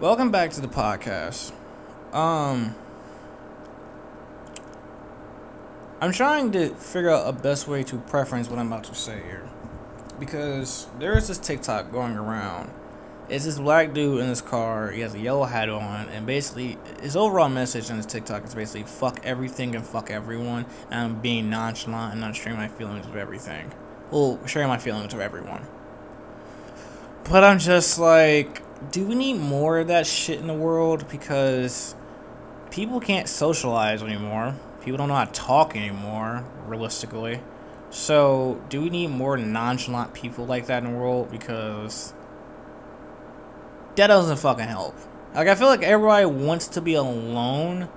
Welcome back to the podcast. Um, I'm trying to figure out a best way to preference what I'm about to say here, because there is this TikTok going around. It's this black dude in his car. He has a yellow hat on, and basically his overall message on his TikTok is basically "fuck everything and fuck everyone." And I'm being nonchalant and not sharing my feelings with everything. Well, sharing my feelings with everyone. But I'm just like, do we need more of that shit in the world? Because people can't socialize anymore. People don't know how to talk anymore, realistically. So, do we need more nonchalant people like that in the world? Because that doesn't fucking help. Like, I feel like everybody wants to be alone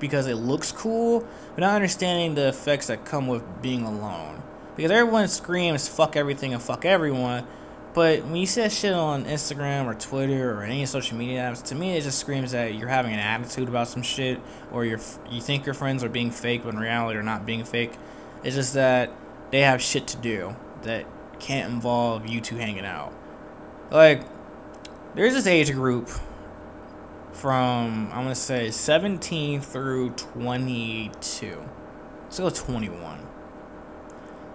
because it looks cool, but not understanding the effects that come with being alone. Because everyone screams fuck everything and fuck everyone, but when you see that shit on Instagram or Twitter or any social media apps, to me it just screams that you're having an attitude about some shit, or you're you think your friends are being fake when in reality they're not being fake. It's just that they have shit to do that can't involve you two hanging out. Like, there's this age group from I'm gonna say 17 through 22. Let's 21.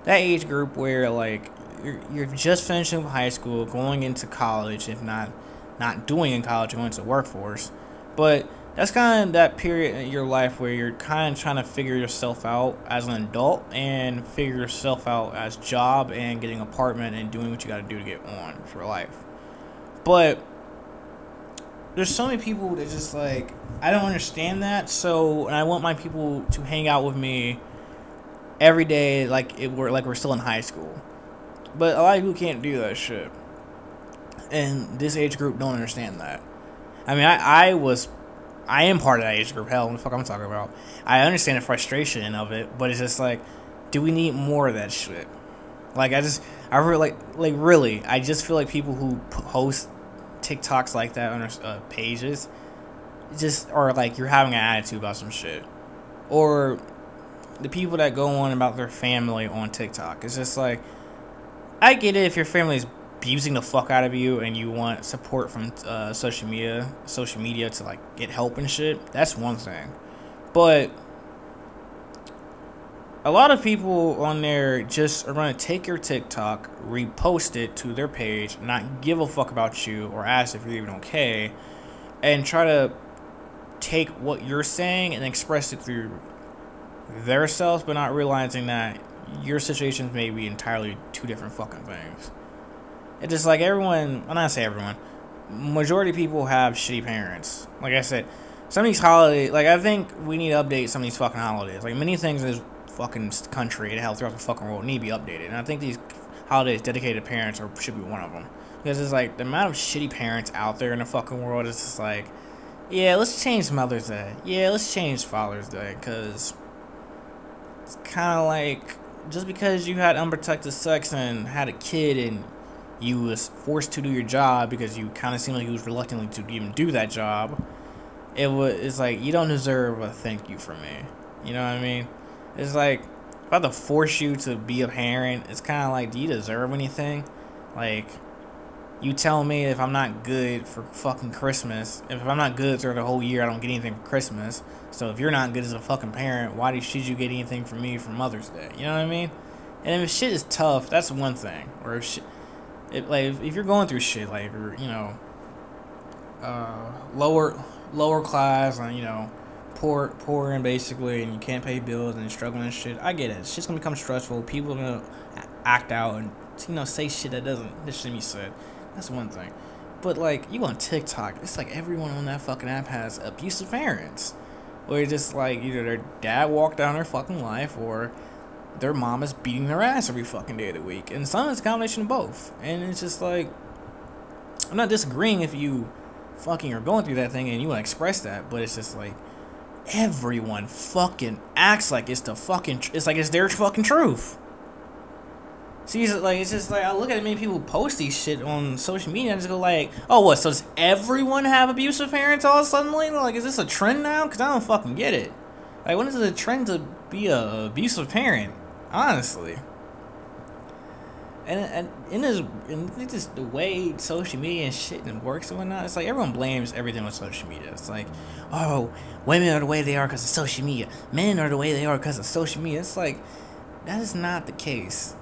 That age group where like you're, you're just finishing high school, going into college, if not not doing in college, going to the workforce. But that's kind of that period in your life where you're kind of trying to figure yourself out as an adult and figure yourself out as job and getting apartment and doing what you got to do to get on for life. But there's so many people that just like I don't understand that. So and I want my people to hang out with me every day like it were like we're still in high school. But a lot of people can't do that shit. And this age group don't understand that. I mean, I, I was, I am part of that age group. Hell, what the fuck I'm talking about? I understand the frustration of it, but it's just like, do we need more of that shit? Like, I just, I really, like, like, really, I just feel like people who post TikToks like that on their uh, pages just are like, you're having an attitude about some shit. Or the people that go on about their family on TikTok. It's just like, I get it if your family's abusing the fuck out of you and you want support from uh, social media, social media to like get help and shit. That's one thing, but a lot of people on there just are gonna take your TikTok, repost it to their page, not give a fuck about you or ask if you're even okay, and try to take what you're saying and express it through their self, but not realizing that your situations may be entirely two different fucking things. It's just like everyone, well, not say everyone, majority people have shitty parents. Like I said, some of these holidays, like I think we need to update some of these fucking holidays. Like many things in this fucking country and hell throughout the fucking world need to be updated. And I think these holidays dedicated to parents are, should be one of them. Because it's like the amount of shitty parents out there in the fucking world is just like, yeah, let's change Mother's Day. Yeah, let's change Father's Day. Because it's kind of like just because you had unprotected sex and had a kid and you was forced to do your job because you kind of seemed like you was reluctantly to even do that job, it was it's like you don't deserve a thank you from me. You know what I mean? It's like if I have to force you to be a parent, it's kind of like, do you deserve anything? Like, you tell me if I'm not good for fucking Christmas, if I'm not good through the whole year, I don't get anything for Christmas. So if you're not good as a fucking parent, why should you get anything from me for Mother's Day? You know what I mean? And if shit is tough, that's one thing. Or if shit, if, like if you're going through shit, like or you know, uh, lower lower class and you know, poor poor and basically, and you can't pay bills and struggling and shit. I get it. Shit's gonna become stressful. People are gonna act out and you know say shit that doesn't that shouldn't be said. That's one thing. But like you on TikTok, it's like everyone on that fucking app has abusive parents. Or just like either their dad walked down their fucking life or their mom is beating their ass every fucking day of the week. And some is a combination of both. And it's just like I'm not disagreeing if you fucking are going through that thing and you want to express that, but it's just like everyone fucking acts like it's the fucking it's like it's their fucking truth. See, it's like it's just like I look at how many people post these shit on social media and just go like, oh, what? So does everyone have abusive parents all suddenly? Like, is this a trend now? Cause I don't fucking get it. Like, when is it a trend to be a abusive parent? Honestly. and and in this in just the way social media and shit and works and whatnot, it's like everyone blames everything on social media. It's like, oh, women are the way they are because of social media. Men are the way they are because of social media. It's like that is not the case.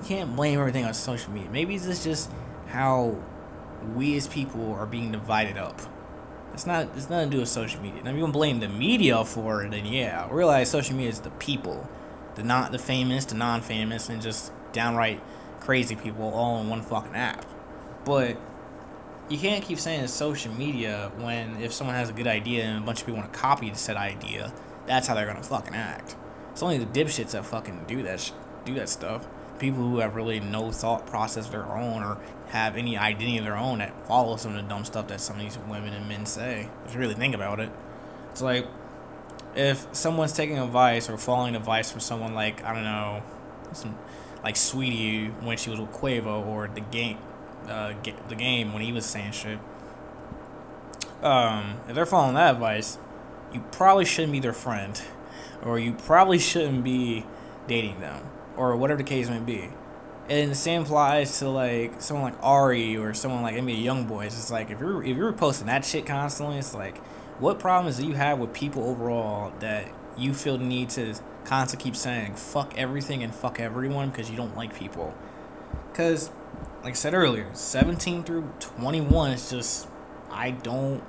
You can't blame everything on social media. Maybe it's just how we as people are being divided up. It's not. It's nothing to do with social media. Now, if you want to blame the media for it, then yeah, I realize social media is the people, the not the famous, the non-famous, and just downright crazy people all in one fucking app. But you can't keep saying it's social media when if someone has a good idea and a bunch of people want to copy said idea, that's how they're gonna fucking act. It's only the dipshits that fucking do that sh- do that stuff. People who have really no thought process of their own or have any identity of their own that follow some of the dumb stuff that some of these women and men say. If you really think about it, it's like if someone's taking advice or following advice from someone like I don't know, some like Saweetie when she was with Quavo or the game, uh, the game when he was saying shit. Um, if they're following that advice, you probably shouldn't be their friend, or you probably shouldn't be dating them, or whatever the case may be. And the same applies to like someone like Ari or someone like I mean young YoungBoy. It's like if you're if you're posting that shit constantly, it's like what problems do you have with people overall that you feel the need to constantly keep saying fuck everything and fuck everyone because you don't like people. Because, like I said earlier, 17 through 21 is just, I don't,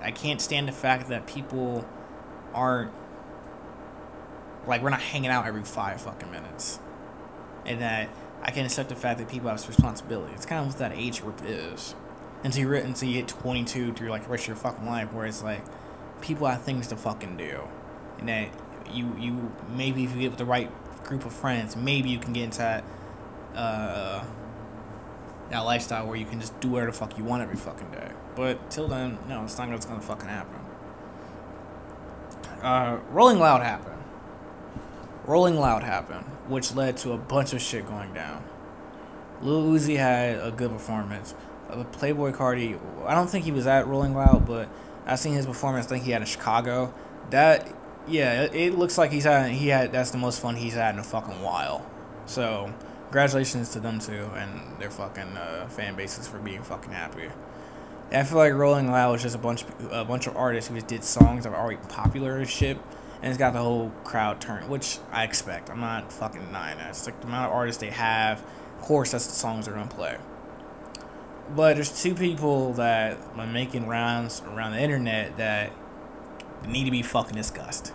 I can't stand the fact that people aren't, like, we're not hanging out every five fucking minutes. And that I can accept the fact that people have responsibility. It's kind of what that age group is. Until you're until you hit 22 through like rest of your fucking life, where it's like people have things to fucking do, and that you you maybe if you get with the right group of friends, maybe you can get into that uh, that lifestyle where you can just do whatever the fuck you want every fucking day. But till then, no, it's not gonna fucking happen. Uh, Rolling Loud happened. Rolling Loud happened, which led to a bunch of shit going down. Lil Uzi had a good performance. Uh, Playboi Carti, I don't think he was at Rolling Loud, but I've seen his performance. I think he had in Chicago. That yeah, it, it looks like he's had he had that's the most fun he's had in a fucking while. So congratulations to them too and their fucking uh, fan bases for being fucking happy. I feel like Rolling Loud was just a bunch of, a bunch of artists who just did songs that were already popular and shit, and it's got the whole crowd turned, which I expect. I'm not fucking denying that. It's like the amount of artists they have. Of course, that's the songs they're gonna play. But there's two people that are making rounds around the internet that need to be fucking discussed.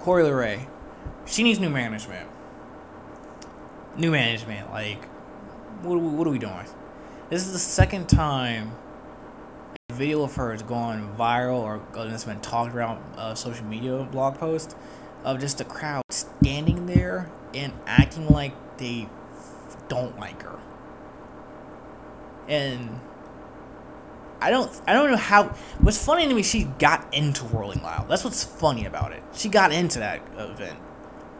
Coi Leray, she needs new management. New management, like, what, what are we doing? This is the second time video of her has gone viral or it's been talked around uh, social media blog post of just the crowd standing there and acting like they don't like her. And I don't I don't know how what's funny to me she got into Rolling Loud. That's what's funny about it. She got into that event.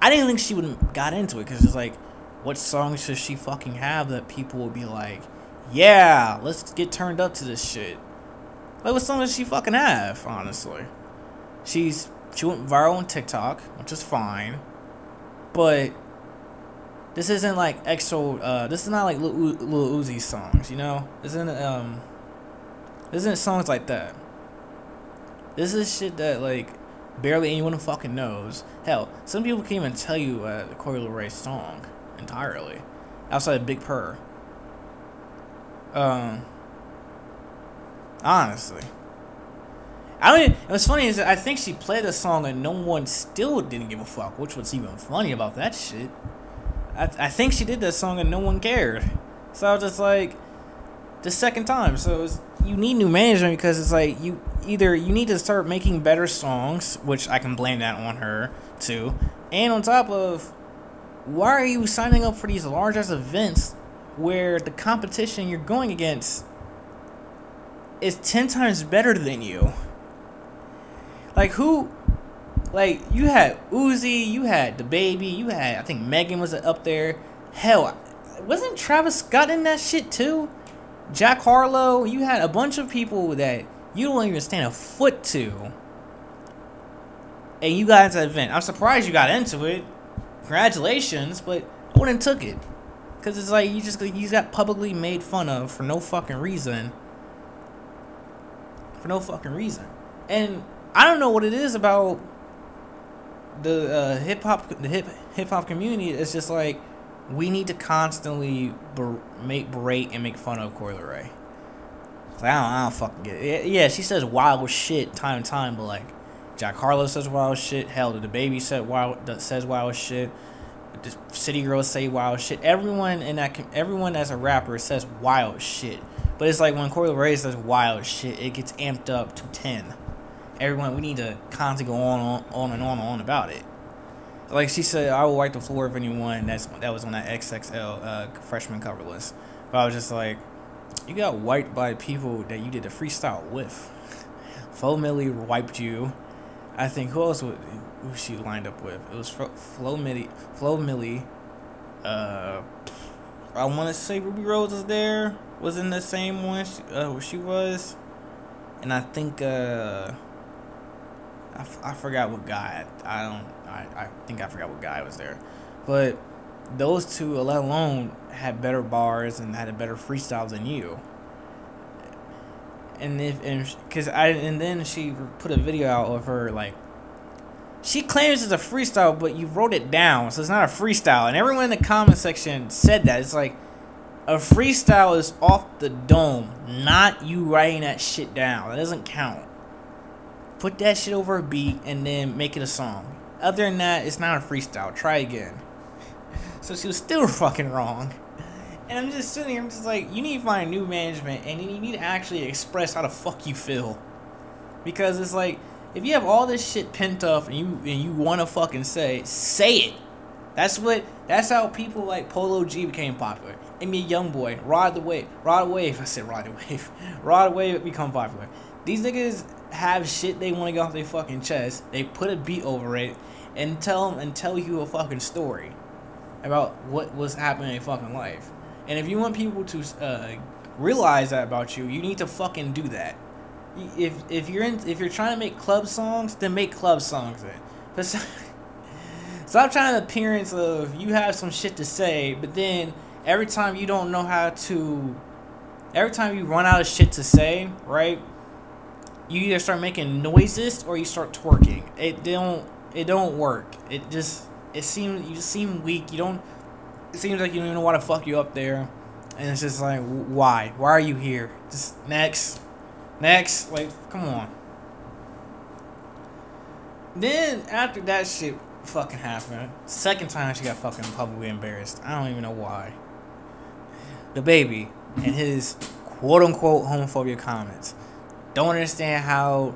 I didn't think she would got into it cuz it's like what songs does she fucking have that people would be like, "Yeah, let's get turned up to this shit." Like what songs does she fucking have, honestly? She's she went viral on TikTok, which is fine. But this isn't like EXO uh this is not like Lil, Lil Uzi songs, you know? This isn't um this isn't songs like that. This is shit that like barely anyone fucking knows. Hell, some people can't even tell you uh, the Coi Leray song entirely, outside of Big Purr. Um, honestly, I. Even, what's funny is that I think she played a song and no one still didn't give a fuck. Which was even funny about that shit. I I think she did that song and no one cared. So I was just like, the second time. So was, you need new management because it's like you either you need to start making better songs, which I can blame that on her too, and on top of why are you signing up for these large ass events where the competition you're going against is 10 times better than you? Like who like you had Uzi, you had DaBaby, you had I think Megan was up there. Hell, wasn't Travis Scott in that shit too? Jack Harlow, you had a bunch of people that you don't even stand a foot to. And you got into that event. I'm surprised you got into it. Congratulations, but I wouldn't took it. Cause it's like you just you got publicly made fun of for no fucking reason. For no fucking reason, and I don't know what it is about the uh, hip hop the hip hip hop community. It's just like we need to constantly ber- make berate and make fun of Coi Leray. Like, I don't, I don't fucking get it. Yeah, she says wild shit time and time, but like Jack Harlow says wild shit. Hell, DaBaby said wild says wild shit the city girls say wild shit. Everyone in that, everyone as a rapper says wild shit. But it's like when Coi Leray says wild shit, it gets amped up to ten. Everyone, we need to constantly go on, on, on and on and on about it. Like she said, I will wipe the floor of anyone that's that was on that XXL uh, freshman cover list. But I was just like, you got wiped by people that you did a freestyle with. Flo Milli wiped you. I think who else would who she lined up with? It was Flo Milli, Flo Milli. Uh, I want to say Rubi Rose was there. Was in the same one she, uh, where she was, and I think uh, I, f- I forgot what guy. I don't. I, I think I forgot what guy was there, but those two, let alone, had better bars and had a better freestyle than you and if and because I and then she put a video out of her like she claims it's a freestyle, but you wrote it down, so it's not a freestyle. And everyone in the comment section said that it's like a freestyle is off the dome, not you writing that shit down. That doesn't count. Put that shit over a beat and then make it a song. Other than that, it's not a freestyle. Try again. So she was still fucking wrong. And I'm just sitting here, I'm just like, you need to find new management and you need to actually express how the fuck you feel. Because it's like, if you have all this shit pent up and you and you want to fucking say, say it. That's what. That's how people like Polo G became popular. I mean, YoungBoy, Rod the Wave, Rod the Wave. I said Rod the Wave, Rod the Wave become popular. These niggas have shit they want to get off their fucking chest. They put a beat over it and tell them and tell you a fucking story about what was happening in fucking life. And if you want people to uh, realize that about you, you need to fucking do that. If if you're in if you're trying to make club songs, then make club songs then. But stop trying to appearance of you have some shit to say, but then every time you don't know how to, every time you run out of shit to say, right? You either start making noises or you start twerking. It don't it don't work. It just it seems you just seem weak. You don't it seems like you don't even want to fuck you up there, and it's just like, why? Why are you here? Just next, next. Like, come on. Then after that shit fucking happened, second time she got fucking publicly embarrassed. I don't even know why. DaBaby and his quote unquote homophobia comments. Don't understand how.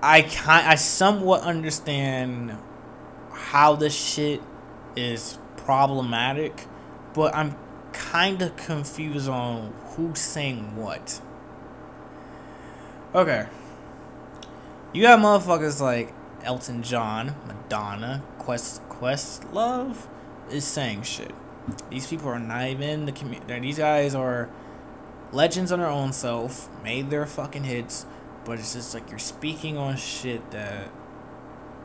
I kind I somewhat understand how this shit is problematic, but I'm kind of confused on who's saying what. Okay. You got motherfuckers like Elton John, Madonna, Quest Questlove is saying shit. These people are not even the community. These guys are legends on their own self, made their fucking hits, but it's just like you're speaking on shit that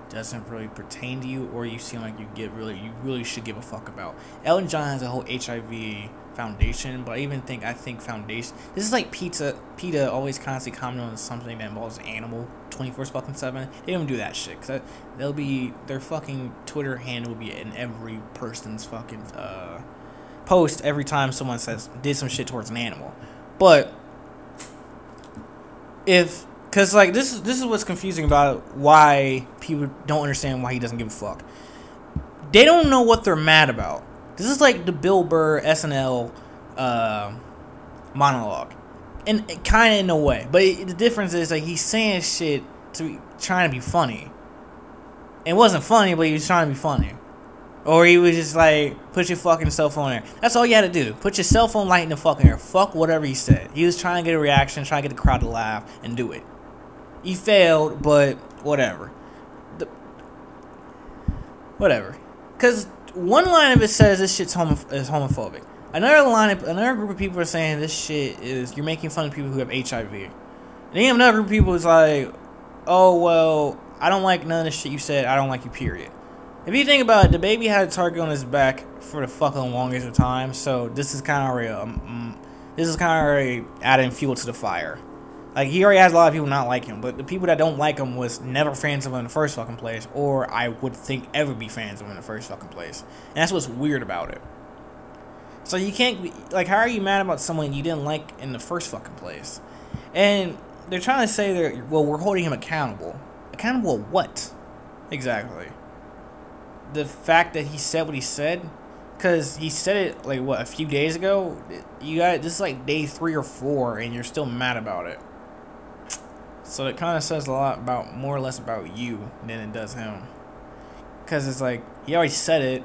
doesn't really pertain to you or you seem like you get really you really should give a fuck about. Elton John has a whole HIV foundation, but I even think I think foundation this is like pizza PETA always constantly commenting on something that involves an animal 24 fucking 7. They don't do that shit cuz they'll be their fucking Twitter handle will be in every person's fucking uh post every time someone says did some shit towards an animal. But if Cause like this is this is what's confusing about why people don't understand why he doesn't give a fuck. They don't know what they're mad about. This is like the Bill Burr SNL uh, monologue, and kind of in a way. But it, the difference is like he's saying shit to trying to be funny. It wasn't funny, but he was trying to be funny. Or he was just like, put your fucking cell phone there. That's all you had to do. Put your cell phone light in the fucking air. Fuck whatever he said. He was trying to get a reaction, trying to get the crowd to laugh, and do it. He failed, but whatever. The, whatever. Because one line of it says this shit's homo- is homophobic. Another line, of, another group of people are saying this shit is you're making fun of people who have HIV. And then another group of people is like, oh well, I don't like none of the shit you said. I don't like you. Period. If you think about it, DaBaby had a target on his back for the fucking longest of time, so this is kind of already, um, um, this is kind of already adding fuel to the fire. Like he already has a lot of people not like him, but the people that don't like him was never fans of him in the first fucking place, or I would think ever be fans of him in the first fucking place. And that's what's weird about it. So you can't like, how are you mad about someone you didn't like in the first fucking place? And they're trying to say that well, we're holding him accountable. Accountable what? Exactly. The fact that he said what he said, because he said it like what a few days ago. You got this is like day three or four, and you're still mad about it. So it kind of says a lot about more or less about you than it does him. Because it's like he already said it,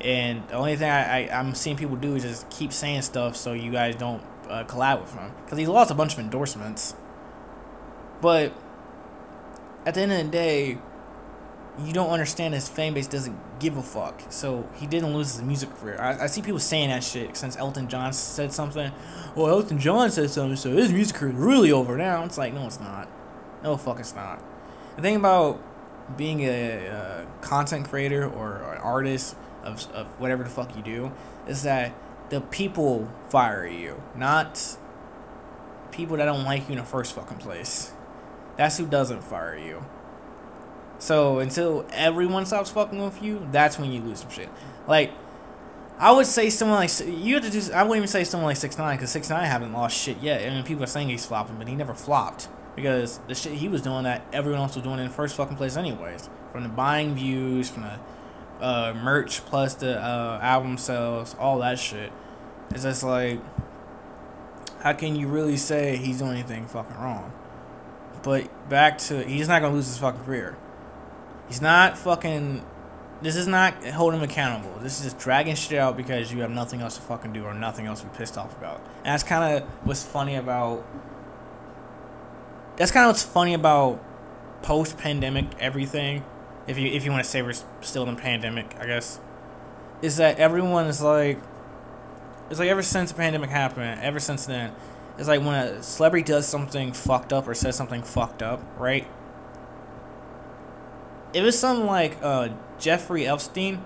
and the only thing I, I am seeing people do is just keep saying stuff so you guys don't uh, collab with him. Because he lost a bunch of endorsements. But at the end of the day, you don't understand his fan base doesn't give a fuck. So he didn't lose his music career. I, I see people saying that shit since Elton John said something. Well, Elton John said something, so his music career is really over now. It's like, no, it's not. No, fuck, it's not. The thing about being a, a content creator or, an artist of, of whatever the fuck you do is that the people fire you, not people that don't like you in the first fucking place. That's who doesn't fire you. So until everyone stops fucking with you, that's when you lose some shit. Like, I would say someone like you have to do. I wouldn't even say someone like six nine because six nine haven't lost shit yet. I mean, people are saying he's flopping, but he never flopped because the shit he was doing that everyone else was doing in the first fucking place anyways. From the buying views, from the uh, merch plus the uh, album sales, all that shit. It's just like, how can you really say he's doing anything fucking wrong? But back to he's not gonna lose his fucking career. He's not fucking. This is not holding him accountable. This is just dragging shit out because you have nothing else to fucking do or nothing else to be pissed off about. And that's kind of what's funny about. That's kind of what's funny about post-pandemic everything. If you if you want to say we're still in pandemic, I guess, is that everyone is like. It's like ever since the pandemic happened, ever since then, it's like when a celebrity does something fucked up or says something fucked up, right? if it's something like uh, Jeffrey Epstein,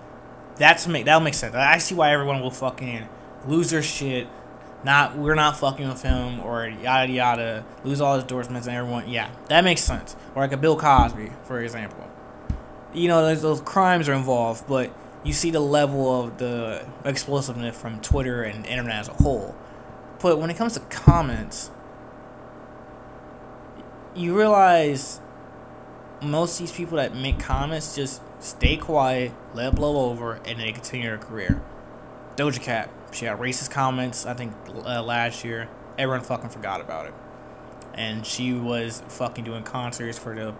that's make that'll make sense. I see why everyone will fucking lose their shit. Not we're not fucking with him or yada yada. Lose all his endorsements and everyone. Yeah, that makes sense. Or like a Bill Cosby, for example. You know, those, those crimes are involved, but you see the level of the explosiveness from Twitter and internet as a whole. But when it comes to comments, you realize most of these people that make comments just stay quiet, let it blow over, and they continue their career. Doja Cat, she had racist comments, I think, uh, last year. Everyone fucking forgot about it. And she was fucking doing concerts for the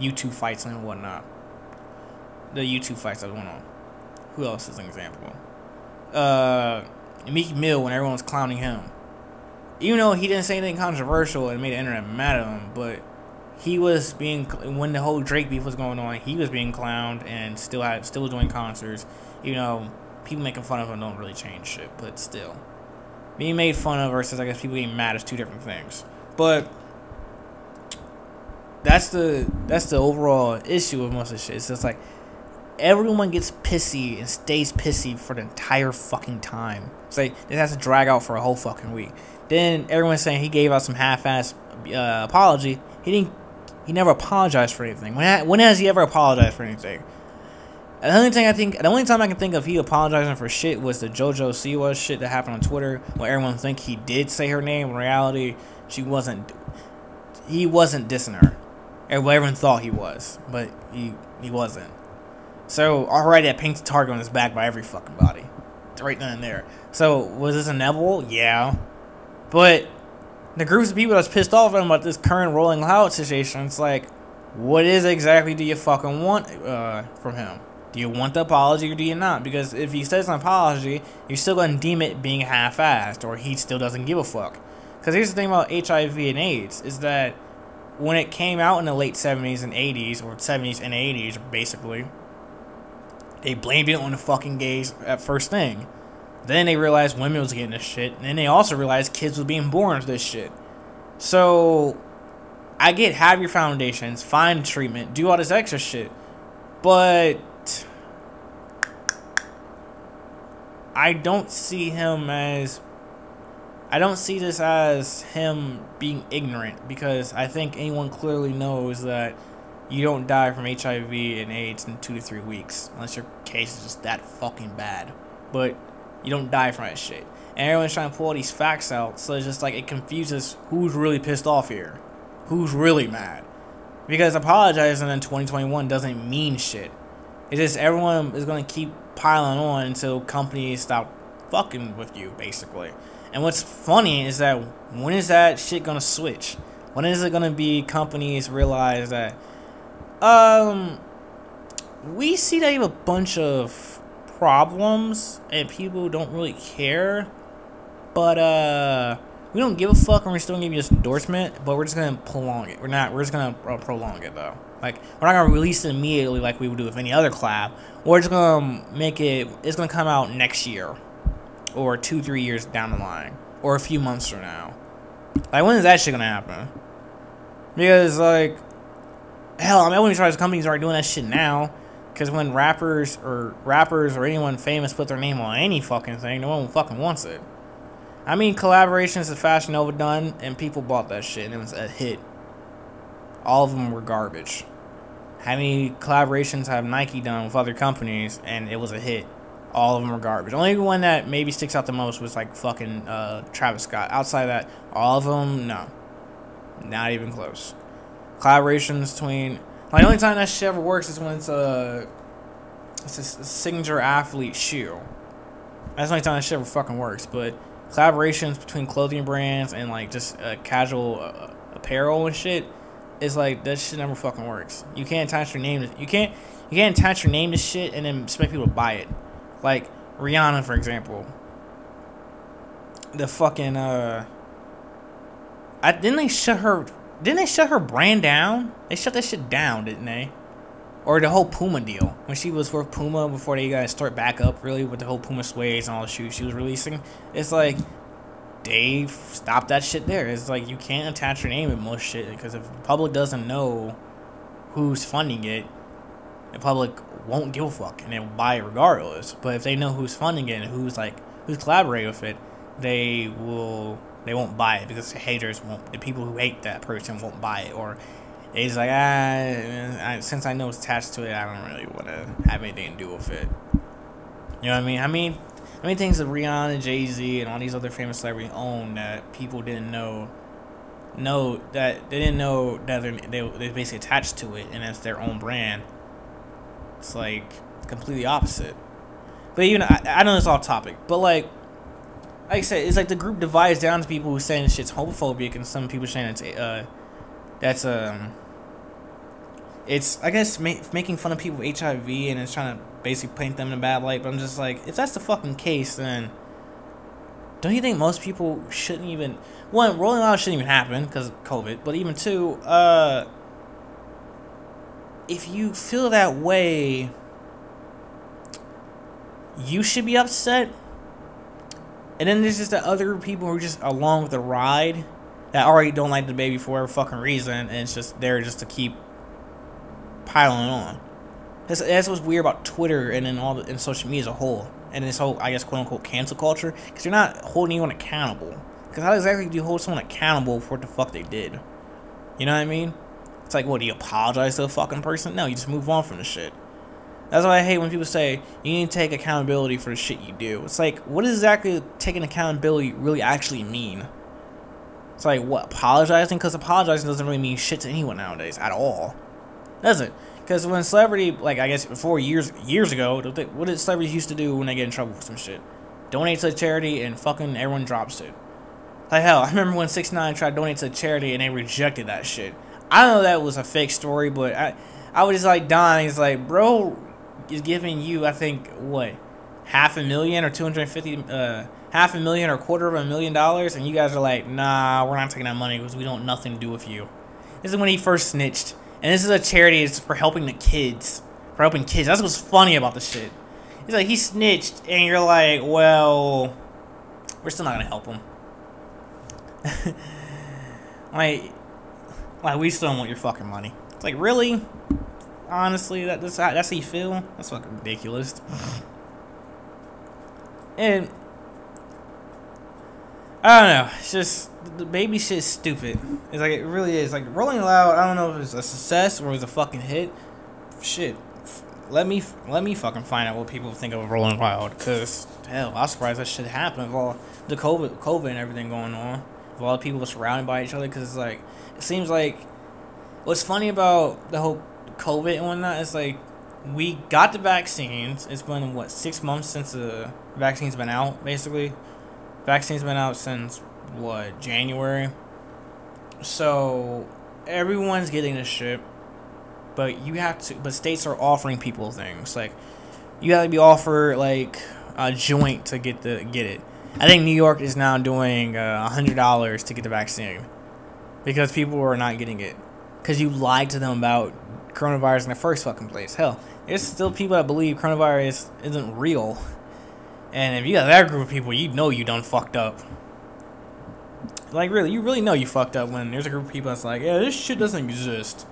YouTube fights and whatnot. The YouTube fights that went on. Who else is an example? Uh, Meek Mill when everyone was clowning him. Even though he didn't say anything controversial and made the internet mad at him, but he was being when the whole Drake beef was going on, he was being clowned and still had still doing concerts. You know, people making fun of him don't really change shit, but still, being made fun of versus I guess people getting mad is two different things. But that's the that's the overall issue with most of the shit. It's just like everyone gets pissy and stays pissy for the entire fucking time. It's like it has to drag out for a whole fucking week. Then everyone's saying he gave out some half-ass uh, apology. He didn't he never apologized for anything. When, when has he ever apologized for anything? The only thing I think, the only time I can think of he apologizing for shit was the JoJo Siwa shit that happened on Twitter, where everyone think he did say her name. In reality, she wasn't. He wasn't dissing her. Everyone thought he was, but he he wasn't. So already that paints a target on his back by every fucking body, right then and there. So was this inevitable? Yeah, but the groups of people that's pissed off at him about this current Rolling Loud situation, it's like, what is exactly do you fucking want uh, from him? Do you want the apology or do you not? Because if he says an apology, you're still going to deem it being half-assed, or he still doesn't give a fuck. Because here's the thing about HIV and AIDS, is that when it came out in the late 70s and 80s, or 70s and 80s, basically, they blamed it on the fucking gays at first thing. Then they realized women was getting this shit. And then they also realized kids was being born to this shit. So I get have your foundations, find treatment, do all this extra shit. But I don't see him as I don't see this as him being ignorant because I think anyone clearly knows that you don't die from HIV and AIDS in two to three weeks unless your case is just that fucking bad. But you don't die from that shit. And everyone's trying to pull all these facts out, so it's just like it confuses who's really pissed off here, who's really mad. Because apologizing in 2021 doesn't mean shit. It's just everyone is gonna keep piling on until companies stop fucking with you, basically. And what's funny is that when is that shit gonna switch? When is it gonna be companies realize that um we see that you have a bunch of problems and people don't really care. But uh we don't give a fuck and we're still gonna give you this endorsement, but we're just gonna prolong it. We're not we're just gonna prolong it though. Like we're not gonna release it immediately like we would do with any other collab. We're just gonna make it it's gonna come out next year or two, three years down the line, or a few months from now. Like, when is that shit gonna happen? Because, like, hell, I mean, I wouldn't try companies are doing that shit now. Because when rappers or rappers or anyone famous put their name on any fucking thing, no one fucking wants it. I mean, collaborations that Fashion Nova done, and people bought that shit, and it was a hit. All of them were garbage. How many collaborations have Nike done with other companies, and it was a hit? all of them are garbage. Only one that maybe sticks out the most was like fucking uh, Travis Scott. Outside that, all of them, no, not even close. Collaborations between like the only time that shit ever works is when it's a it's a signature athlete shoe. That's the only time that shit ever fucking works. But collaborations between clothing brands and like just uh, casual uh, apparel and shit is like that shit never fucking works. You can't attach your name. To, you can't you can't attach your name to shit and then expect people to buy it. Like Rihanna, for example. The fucking uh, I didn't they shut her? Didn't they shut her brand down? They shut that shit down, didn't they? Or the whole Puma deal when she was with Puma before they to start back up really with the whole Puma suedes and all the shoes she was releasing. It's like they stopped that shit there. It's like you can't attach your name to most shit because if the public doesn't know who's funding it, the public won't give a fuck and they will buy it regardless. But if they know who's funding it and who's like who's collaborating with it, they will they won't buy it because the haters won't the people who hate that person won't buy it or it's like ah I, since I know it's attached to it I don't really want to have anything to do with it. You know what I mean? I mean, I mean things that Rihanna, and Jay Z, and all these other famous celebrities own that people didn't know know that they didn't know that they're, they they're basically attached to it and it's their own brand it's like completely opposite. But even I, I know it's off topic, but like, like I said, it's like the group divides down to people who saying shit's homophobic, and some people saying it's uh, that's um, it's I guess ma- making fun of people with HIV and it's trying to basically paint them in a bad light. But I'm just like, if that's the fucking case, then don't you think most people shouldn't even one Rolling Loud shouldn't even happen because of COVID, but even two, uh if you feel that way, you should be upset. And then there's just the other people who are just along with the ride that already don't like DaBaby for whatever fucking reason, and it's just there just to keep piling on. That's, that's what's weird about Twitter and then all the, and social media as a whole, and this whole I guess quote unquote cancel culture, because you're not holding anyone accountable. Because how exactly do you hold someone accountable for what the fuck they did? You know what I mean? It's like, what, do you apologize to a fucking person? No, you just move on from the shit. That's why I hate when people say you need to take accountability for the shit you do. It's like, what does exactly taking accountability really actually mean? It's like, what, apologizing? Because apologizing doesn't really mean shit to anyone nowadays at all. Does it? Because when celebrity, like, I guess four years years ago, what did celebrities used to do when they get in trouble for some shit? Donate to a charity and fucking everyone drops it. Like, hell, I remember when 6 9 tried to donate to a charity and they rejected that shit. I know that was a fake story, but I, I was just like dying. It's like, bro, is giving you, I think, what, half a million or two hundred fifty, uh, half a million or quarter of a million dollars, and you guys are like, nah, we're not taking that money because we don't nothing to do with you. This is when he first snitched, and this is a charity. It's for helping the kids, for helping kids. That's what's funny about the shit. He's like, he snitched, and you're like, well, we're still not gonna help him. like like, we still don't want your fucking money. It's like, really? Honestly, that that's how, that's how you feel? That's fucking ridiculous. And I don't know. It's just DaBaby shit is stupid. It's like it really is. Like Rolling Loud. I don't know if it's a success or it was a fucking hit. Shit. Let me let me fucking find out what people think of Rolling Loud. Cause hell, I was surprised that shit happened with all the COVID, COVID and everything going on. With all the people surrounded by each other. Cause it's like it seems like what's funny about the whole COVID and whatnot is like we got the vaccines. It's been what six months since the vaccine's been out, basically. Vaccine's been out since what January. So everyone's getting this shit, but you have to. But states are offering people things like you have to be offered like a joint to get the get it. I think New York is now doing uh, a uh, hundred dollars to get the vaccine because people are not getting it because you lied to them about coronavirus in the first fucking place. Hell, there's still people that believe coronavirus isn't real. And if you got that group of people, you know you done fucked up. Like, really, you really know you fucked up when there's a group of people that's like, yeah, this shit doesn't exist.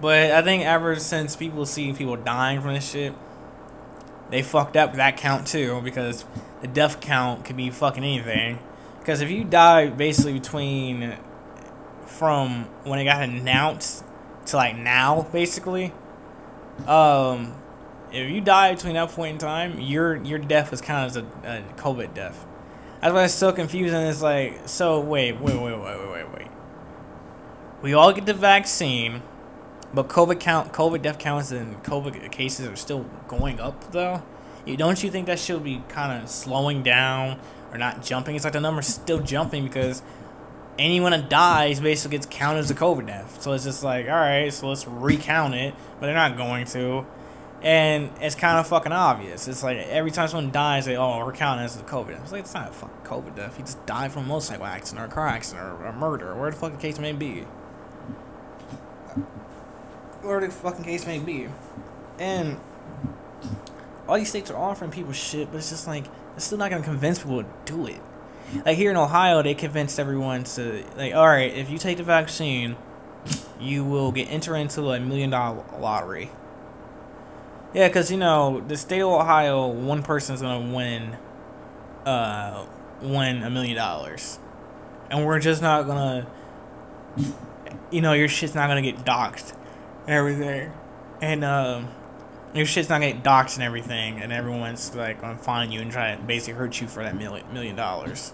But I think ever since people see people dying from this shit, they fucked up that count too, because the death count could be fucking anything. Because if you die basically between from when it got announced to like now, basically, um, if you die between that point in time, your your death is kind of a, a COVID death. That's why it's so confusing. It's like, so wait, wait, wait, wait, wait, wait, wait. We all get the vaccine, but COVID count, COVID death counts, and COVID cases are still going up though. You don't you think that should be kind of slowing down or not jumping? It's like the number's still jumping because anyone that dies basically gets counted as a COVID death. So it's just like, all right, so let's recount it, but they're not going to. And it's kind of fucking obvious. It's like every time someone dies, they oh we're counting as a COVID. It's like it's not a fucking COVID death. He just died from a motorcycle accident or a car accident or a murder or where the fuck the case may be. Where the fucking case may be, and all these states are offering people shit, but it's just like it's still not gonna convince people to do it. Like here in Ohio, they convinced everyone to like, all right, if you take the vaccine, you will get entered into a million dollar lottery. Yeah, because you know the state of Ohio, one person's gonna win, uh, win a million dollars, and we're just not gonna, you know, your shit's not gonna get docked, and everything, and um, your shit's not gonna get docked and everything, and everyone's like gonna find you and try to basically hurt you for that million million dollars.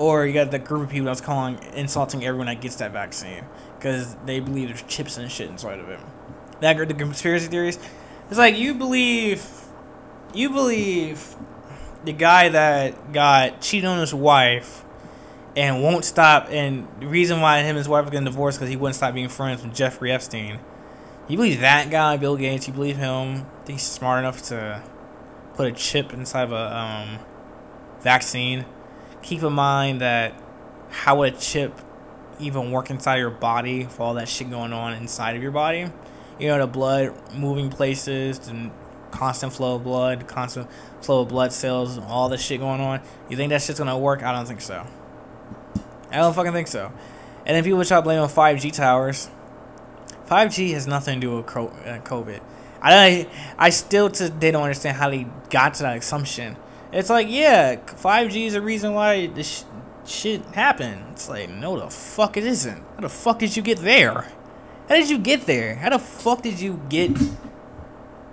Or you got the group of people that's calling, insulting everyone that gets that vaccine because they believe there's chips and shit inside of it. That the conspiracy theories. It's like you believe, you believe the guy that got cheated on his wife and won't stop, and the reason why him and his wife are getting divorced because he wouldn't stop being friends with Jeffrey Epstein. You believe that guy, Bill Gates? You believe him? Think he's smart enough to put a chip inside of a um, vaccine keep in mind that how would a chip even work inside your body for all that shit going on inside of your body? You know, the blood moving places and constant flow of blood, constant flow of blood cells, all this shit going on. You think that shit's gonna work? I don't think so. I don't fucking think so. And then people try to blame on 5G towers. 5G has nothing to do with uh, COVID. I I still today don't understand how they got to that assumption. It's like, yeah, 5G is the reason why this shit happened. It's like, no, the fuck it isn't. How the fuck did you get there? How did you get there? How the fuck did you get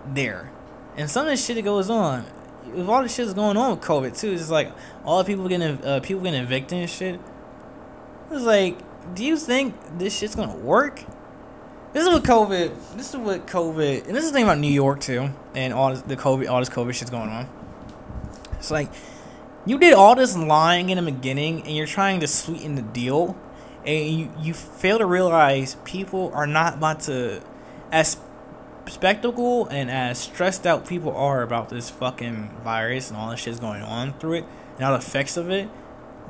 there? And some of the shit that goes on, with all the shit that's going on with COVID too, it's like all the people getting uh, people getting evicted and shit. It's like, do you think this shit's gonna work? This is what COVID. This is what COVID, and this is the thing about New York too, and all this, the COVID, all this COVID shit's going on. It's like you did all this lying in the beginning and you're trying to sweeten the deal and you, you fail to realize people are not about to as spectacle and as stressed out people are about this fucking virus and all the shit's going on through it and all the effects of it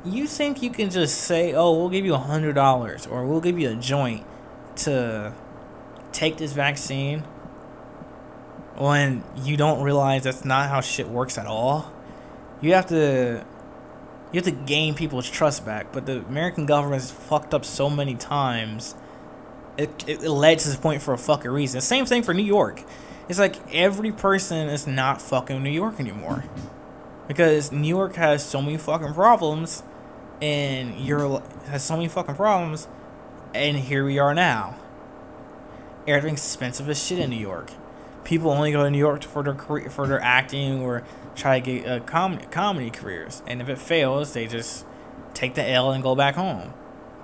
you think you can just say oh we'll give you a hundred dollars or we'll give you a joint to take this vaccine when you don't realize that's not how shit works at all you have to you have to gain people's trust back. But the American government has fucked up so many times. It, it, led to this point for a fucking reason. Same thing for New York. It's like every person is not fucking New York anymore. because New York has so many fucking problems, and you're has so many fucking problems, and here we are now. Everything's expensive as shit in New York. People only go to New York for their career, for their acting or try to get uh, com- comedy careers, and if it fails, they just take the L and go back home.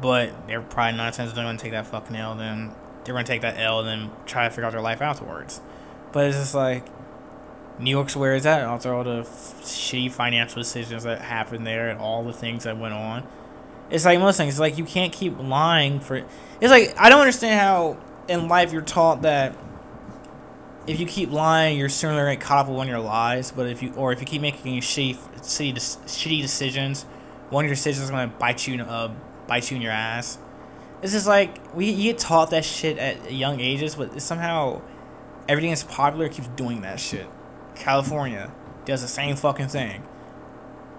But they're probably not times they're gonna take that fucking L, then they're gonna take that L and then try to figure out their life afterwards. But it's just like New York's where it's at after all the f- shitty financial decisions that happened there and all the things that went on. It's like most things. It's like you can't keep lying for. It's like I don't understand how in life you're taught that if you keep lying, you're sooner gonna get caught up on your lies. But if you or if you keep making shitty, shitty, decisions, one of your decisions is gonna bite you, uh, bite you in your ass. It's just like we you get taught that shit at young ages, but somehow everything that's popular keeps doing that shit. California does the same fucking thing.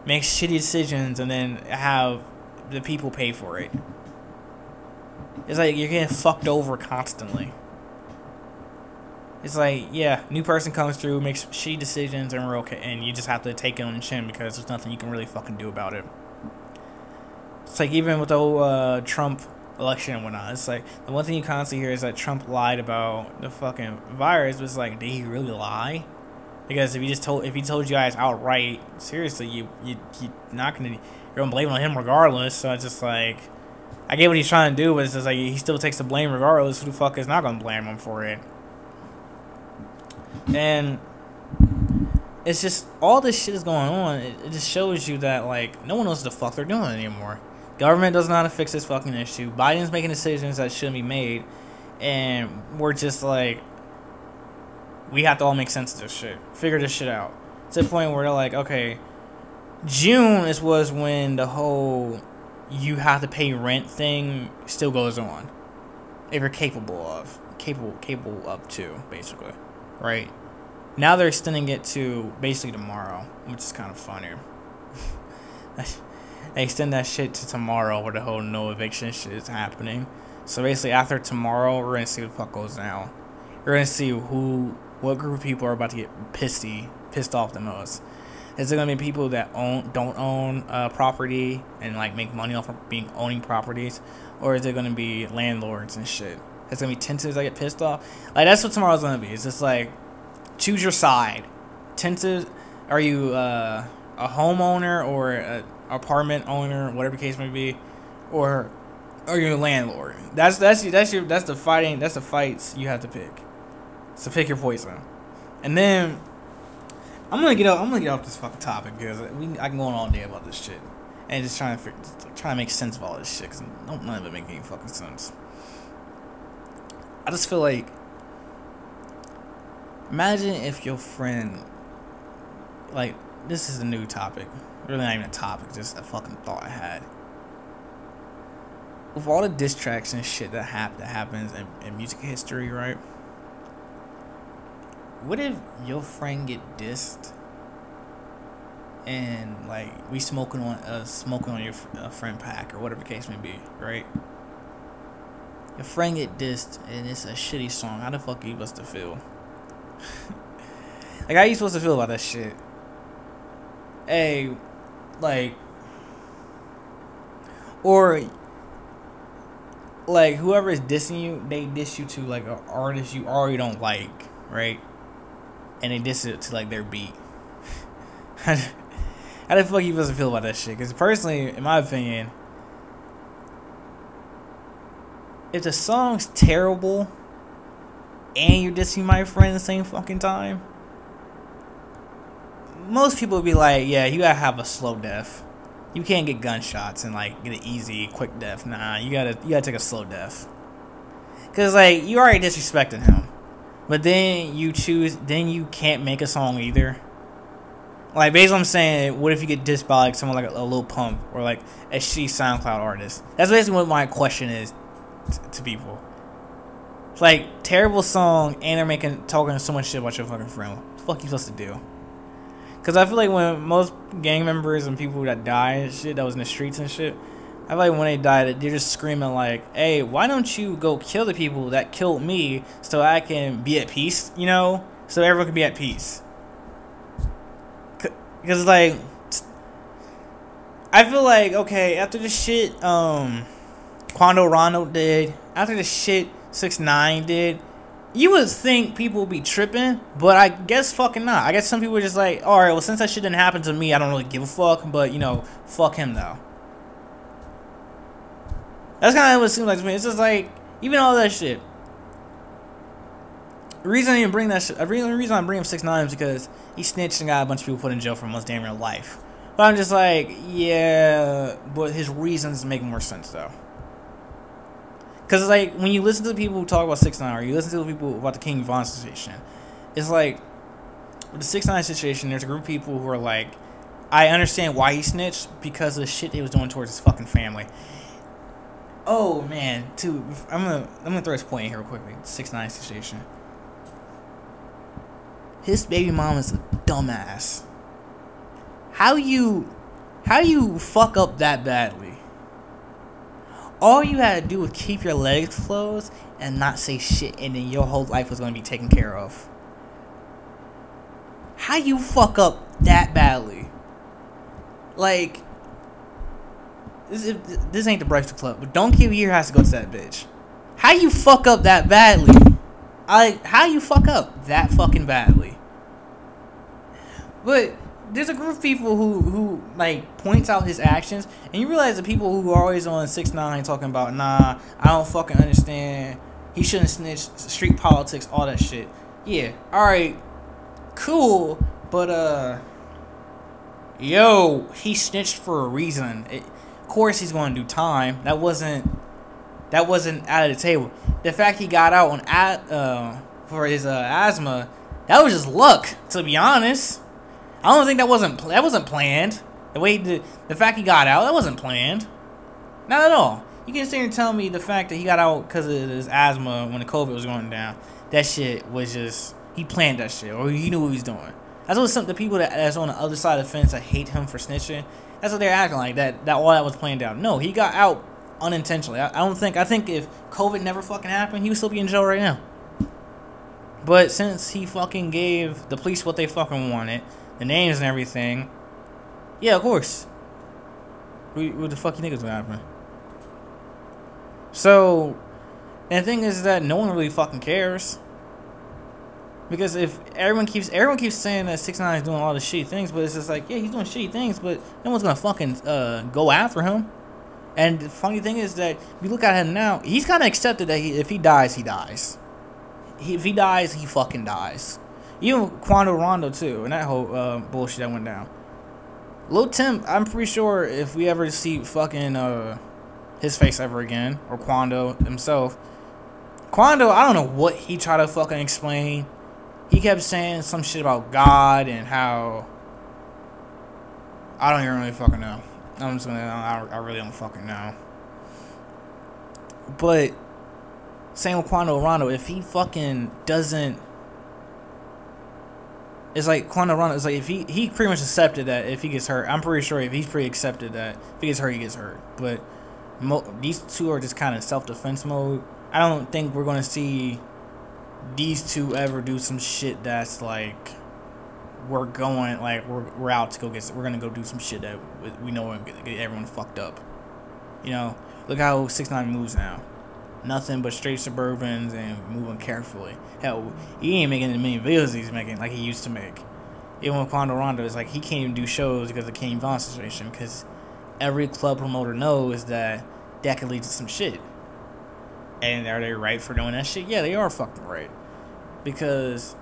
Makes shitty decisions and then have the people pay for it. It's like you're getting fucked over constantly. It's like, yeah, new person comes through, makes shitty decisions, and we're okay, and you just have to take it on the chin because there's nothing you can really fucking do about it. It's like even with the whole uh, Trump election and whatnot, it's like the one thing you constantly hear is that Trump lied about the fucking virus. Was like, did he really lie? Because if he just told, if he told you guys outright, seriously, you you you're not gonna, you're gonna blame on him regardless. So it's just like, I get what he's trying to do, but it's just like he still takes the blame regardless. Who the fuck is not gonna blame him for it? And it's just all this shit is going on. It, it just shows you that like no one knows what the fuck they're doing anymore. Government doesn't fix this fucking issue. Biden's making decisions that shouldn't be made, and we're just like, we have to all make sense of this shit. Figure this shit out. To the point where they're like, okay, June is was when the whole you have to pay rent thing still goes on. If you're capable of capable capable up to basically, right? Now they're extending it to basically tomorrow, which is kind of funny. they extend that shit to tomorrow where the whole no eviction shit is happening. So basically after tomorrow we're gonna see what the fuck goes down. We're gonna see who what group of people are about to get pissy pissed off the most. Is it gonna be people that own don't own uh, property and like make money off of being owning properties, or is it gonna be landlords and shit? It's gonna be tenants I get pissed off. Like that's what tomorrow's gonna be. It's just like choose your side. Tenants, are you uh, a homeowner or a apartment owner, whatever case may be, or are you a landlord? That's that's that's your that's the fighting that's the fights you have to pick. So pick your poison, and then I'm gonna get up. I'm gonna get off this fucking topic because we I can go on all day about this shit and just trying to figure, trying to make sense of all this shit because none of it make any fucking sense. I just feel like imagine if your friend like this is a new topic. Really not even a topic just a fucking thought i had. With all the distractions shit that hap- that happens in, in music history right? What if your friend get dissed and like we smoking on uh smoking on your uh, friend pack or whatever the case may be right your friend get dissed and it's a shitty song. How the fuck are you supposed to feel? Like how you supposed to feel about that shit? Hey like or like whoever is dissing you they diss you to like an artist you already don't like right? And they diss it to like their beat. How the fuck you supposed to feel about that shit? Because personally in my opinion if the song's terrible and you're dissing my friend at the same fucking time most people would be like, yeah, you gotta have a slow death. You can't get gunshots and like get an easy, quick death. Nah, you gotta you gotta take a slow death. Cause like you already disrespected him, but then you choose, then you can't make a song either. Like basically, I'm saying, what if you get dissed by like someone like a, a Pump or like a shitty SoundCloud artist? That's basically what my question is to people. Like terrible song, and they're making talking so much shit about your fucking friend. What the fuck you supposed to do? Cause I feel like when most gang members and people that die and shit that was in the streets and shit, I feel like when they die, they're just screaming like, "Hey, why don't you go kill the people that killed me so I can be at peace?" You know, so everyone can be at peace. because like I feel like okay after this shit um Quando Rondo did after the shit six nine did you would think people would be tripping, but I guess fucking not. I guess some people are just like, all right, well, since that shit didn't happen to me, I don't really give a fuck. But you know, fuck him though. That's kind of what it seems like to me. It's just like even all that shit. The reason I even bring that shit, the reason I bring him six nine is because he snitched and got a bunch of people put in jail for almost damn near life. But I'm just like, yeah, but his reasons make more sense though. Because like when you listen to the people who talk about six nine, or you listen to the people about the King Von situation, it's like with the six nine situation. There's a group of people who are like, I understand why he snitched because of the shit he was doing towards his fucking family. Oh man, too. I'm gonna I'm gonna throw this point in here real quickly. Six nine situation. His baby mom is a dumbass. How you, how you fuck up that badly? All you had to do was keep your legs closed and not say shit, and then your whole life was going to be taken care of. How you fuck up that badly? Like, this, this ain't the Breakfast Club, but don't give your has to go to that bitch. How you fuck up that badly? I how you fuck up that fucking badly? But there's a group of people who who like points out his actions, and you realize the people who are always on six nine talking about nah, I don't fucking understand. He shouldn't snitch. Street politics, all that shit. Yeah, all right, cool, but uh, yo, he snitched for a reason. It, of course, he's going to do time. That wasn't that wasn't out of the table. The fact he got out on uh for his uh, asthma, that was just luck. To be honest. I don't think that wasn't that wasn't planned. The way the the fact he got out that wasn't planned, not at all. You can sit here and tell me the fact that he got out because of his asthma when the COVID was going down. That shit was just he planned that shit or he knew what he was doing. That's what some the people that that's on the other side of the fence that hate him for snitching. That's what they're acting like that that all that was planned out. No, he got out unintentionally. I, I don't think I think if COVID never fucking happened, he would still be in jail right now. But since he fucking gave the police what they fucking wanted, the names and everything. Yeah, of course. What, what the fuck you is gonna happen? So, and the thing is that no one really fucking cares. Because if everyone keeps everyone keeps saying that six nine is doing all the shitty things, but it's just like yeah, he's doing shitty things, but no one's gonna fucking uh, go after him. And the funny thing is that if you look at him now, he's kind of accepted that he, if he dies, he dies. He, if he dies, he fucking dies. Even Quando Rondo too, and that whole uh, bullshit that went down. Lil Tim, I'm pretty sure if we ever see fucking uh, his face ever again, or Quando himself, Quando, I don't know what he tried to fucking explain. He kept saying some shit about God and how I don't even really fucking know. I'm just gonna, I, I really don't fucking know. But same with Quando Rondo, if he fucking doesn't it's like Quando Rondo. It's like if he he pretty much accepted that if he gets hurt, I'm pretty sure if he's pretty accepted that if he gets hurt, he gets hurt. But mo- these two are just kind of self defense mode. I don't think we're gonna see these two ever do some shit that's like we're going like we're we're out to go get we're gonna go do some shit that we know we're gonna get everyone fucked up. You know, look how six nine moves now nothing but straight suburbans and moving carefully. Hell, he ain't making as many videos he's making like he used to make. Even with Quando Rondo, it's like he can't even do shows because of the King Von situation because every club promoter knows that that could lead to some shit. And are they right for doing that shit? Yeah, they are fucking right. Because.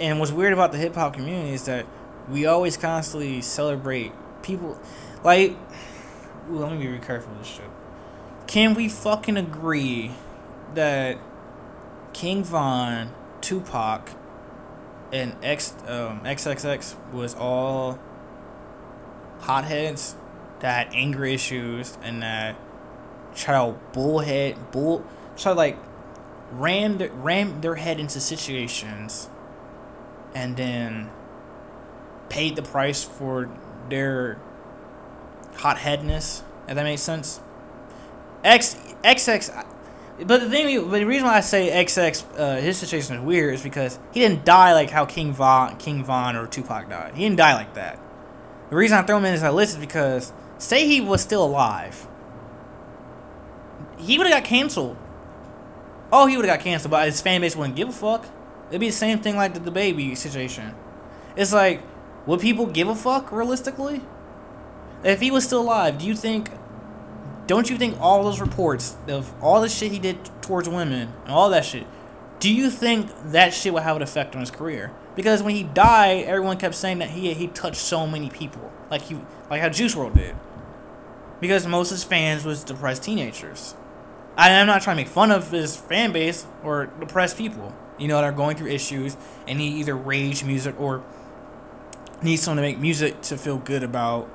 And what's weird about the hip hop community is that we always constantly celebrate people. Like, Let me be careful with this shit. Can we fucking agree that King Von, Tupac, and X um, XXX was all hotheads that had anger issues and that try to bullhead bull try to like ram ram their head into situations and then paid the price for their hotheadness. If that makes sense. X XX, But the thing, but the reason why I say XX, uh, his situation is weird is because he didn't die like how King Von, King Von or Tupac died. He didn't die like that. The reason I throw him in this list is because say he was still alive, he would have got canceled. Oh, he would have got canceled, but his fan base wouldn't give a fuck. It'd be the same thing like the, the baby situation. It's like, would people give a fuck realistically? If he was still alive, do you think? Don't you think all those reports of all the shit he did towards women and all that shit? Do you think that shit would have an effect on his career? Because when he died, everyone kept saying that he he touched so many people, like he like how Juice WRLD did. Because most of his fans was depressed teenagers. I, I'm not trying to make fun of his fan base or depressed people, you know, that are going through issues and need either rage music or need someone to make music to feel good about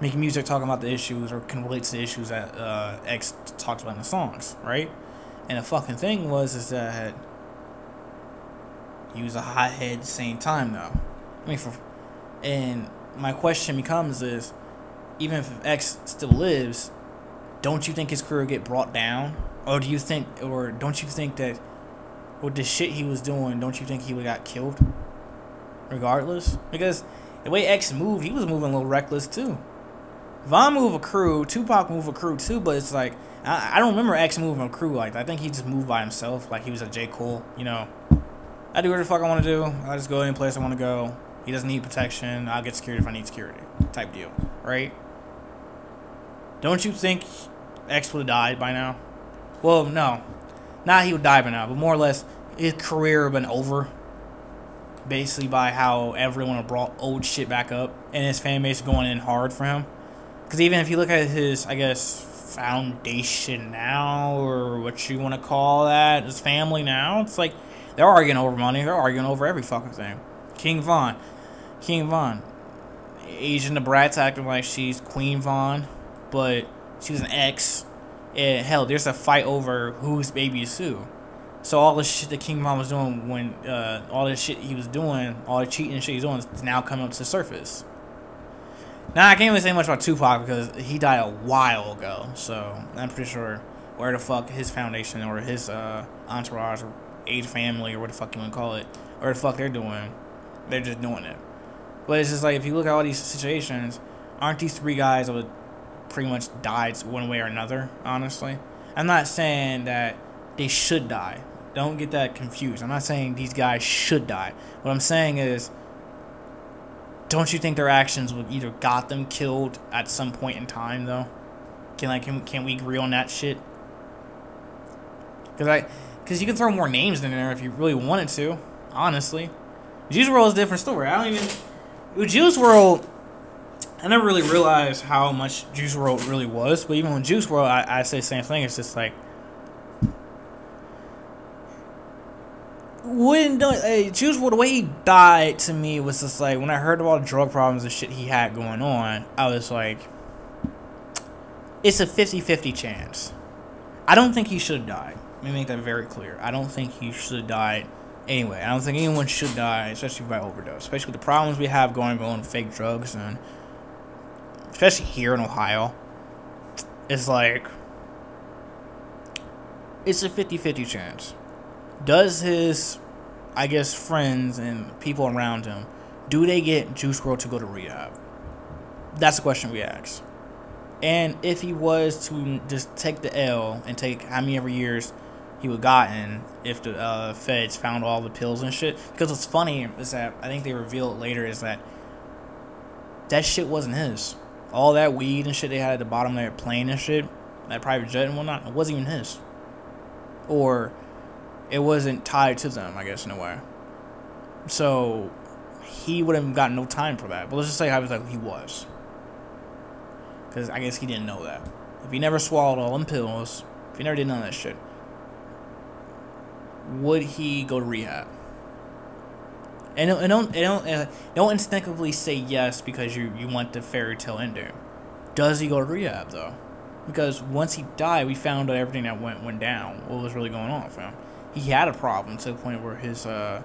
making music talking about the issues or can relate to the issues that uh, X talks about in the songs, right? And the fucking thing was is that he was a hothead at the same time though. I mean, for and my question becomes is, even if X still lives, don't you think his career get brought down, or do you think, or don't you think that with the shit he was doing, don't you think he would got killed, regardless? Because the way X moved, he was moving a little reckless too. Von moved a crew, Tupac moved a crew too, but it's like I, I don't remember X moving a crew like that. I think he just moved by himself, like he was a J Cole, you know. I do whatever the fuck I want to do. I just go any place I want to go. He doesn't need protection. I'll get security if I need security. Type deal, right? Don't you think X would have died by now? Well, no. Not he would die by now, but more or less his career would have been over. Basically, by how everyone brought old shit back up, and his fan base going in hard for him. Because even if you look at his, I guess, foundation now, or what you want to call that, his family now, it's like they're arguing over money. They're arguing over every fucking thing. King Von. King Von. Asian the Bratz acting like she's Queen Von, but she was an ex. And hell, there's a fight over whose baby is who. So all the shit that King Von was doing when uh, all the shit he was doing, all the cheating shit he's doing, is now coming up to the surface. Now I can't even say much about Tupac because he died a while ago. So I'm pretty sure where the fuck his foundation or his uh, entourage or age family or what the fuck you want to call it, or the fuck they're doing, they're just doing it. But it's just like if you look at all these situations, aren't these three guys that pretty much died one way or another? Honestly, I'm not saying that they should die. Don't get that confused. I'm not saying these guys should die. What I'm saying is, don't you think their actions would either got them killed at some point in time though? Can like can, can we agree on that shit? Cause I, cause you can throw more names in there if you really wanted to. Honestly, Juice WRLD is a different story. I don't even. Juice WRLD, I never really realized how much Juice WRLD really was. But even with Juice WRLD, I, I say the same thing. It's just like don't uh, Juice WRLD, the way he died to me was just like when I heard about drug problems and shit he had going on, I was like, it's a 50-50 chance. I don't think he should have died. Let me make that very clear. I don't think he should have died anyway. I don't think anyone should die, especially by overdose. Especially with the problems we have going on with fake drugs and especially here in Ohio. It's like it's a 50-50 chance. Does his I guess friends and people around him do they get Juice WRLD to go to rehab? That's the question we ask. And if he was to just take the L and take how many ever years he would gotten if the uh, feds found all the pills and shit. Because what's funny is that I think they reveal it later is that that shit wasn't his. All that weed and shit they had at the bottom of their plane and shit, that private jet and whatnot, it wasn't even his. Or it wasn't tied to them, I guess, in a way. So he would have got no time for that. But let's just say hypothetically he was. Because I guess he didn't know that. If he never swallowed all them pills, if he never did none of that shit, would he go to rehab? And and don't, and don't, uh, don't instinctively say yes because you, you want the fairy tale ending. Does he go to rehab though? Because once he died, we found out everything that went went down. What was really going on him? He had a problem to the point where his uh,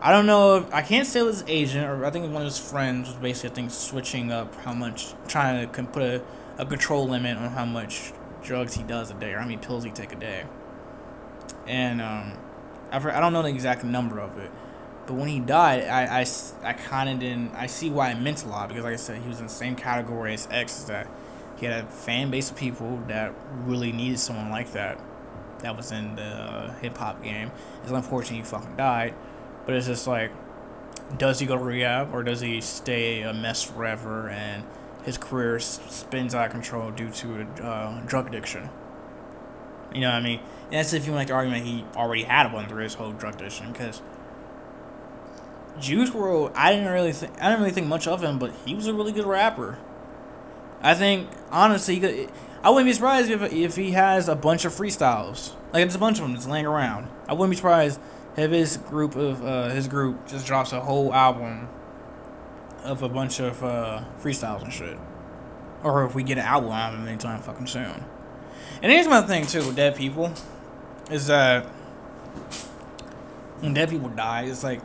I don't know. If, I can't say it was his agent or I think one of his friends was basically I think switching up how much, trying to put a, a control limit on how much drugs he does a day or how many pills he take a day. and um, heard, I don't know the exact number of it, but when he died, I, I, I kind of didn't. I see why it meant a lot because, like I said, he was in the same category as X. Is That he had a fan base of people that really needed someone like that. That was in the hip hop game. It's unfortunate he fucking died, but it's just like, does he go to rehab or does he stay a mess forever and his career spins out of control due to a uh, drug addiction? You know what I mean? And that's if you make the argument he already had one through his whole drug addiction because Juice WRLD, I didn't really think I didn't really think much of him, but he was a really good rapper. I think honestly, I wouldn't be surprised if if he has a bunch of freestyles. Like there's a bunch of them just laying around. I wouldn't be surprised if his group of uh, his group just drops a whole album of a bunch of uh, freestyles and shit, or if we get an album out of him anytime fucking soon. And here's my thing too with dead people, is that when dead people die, it's like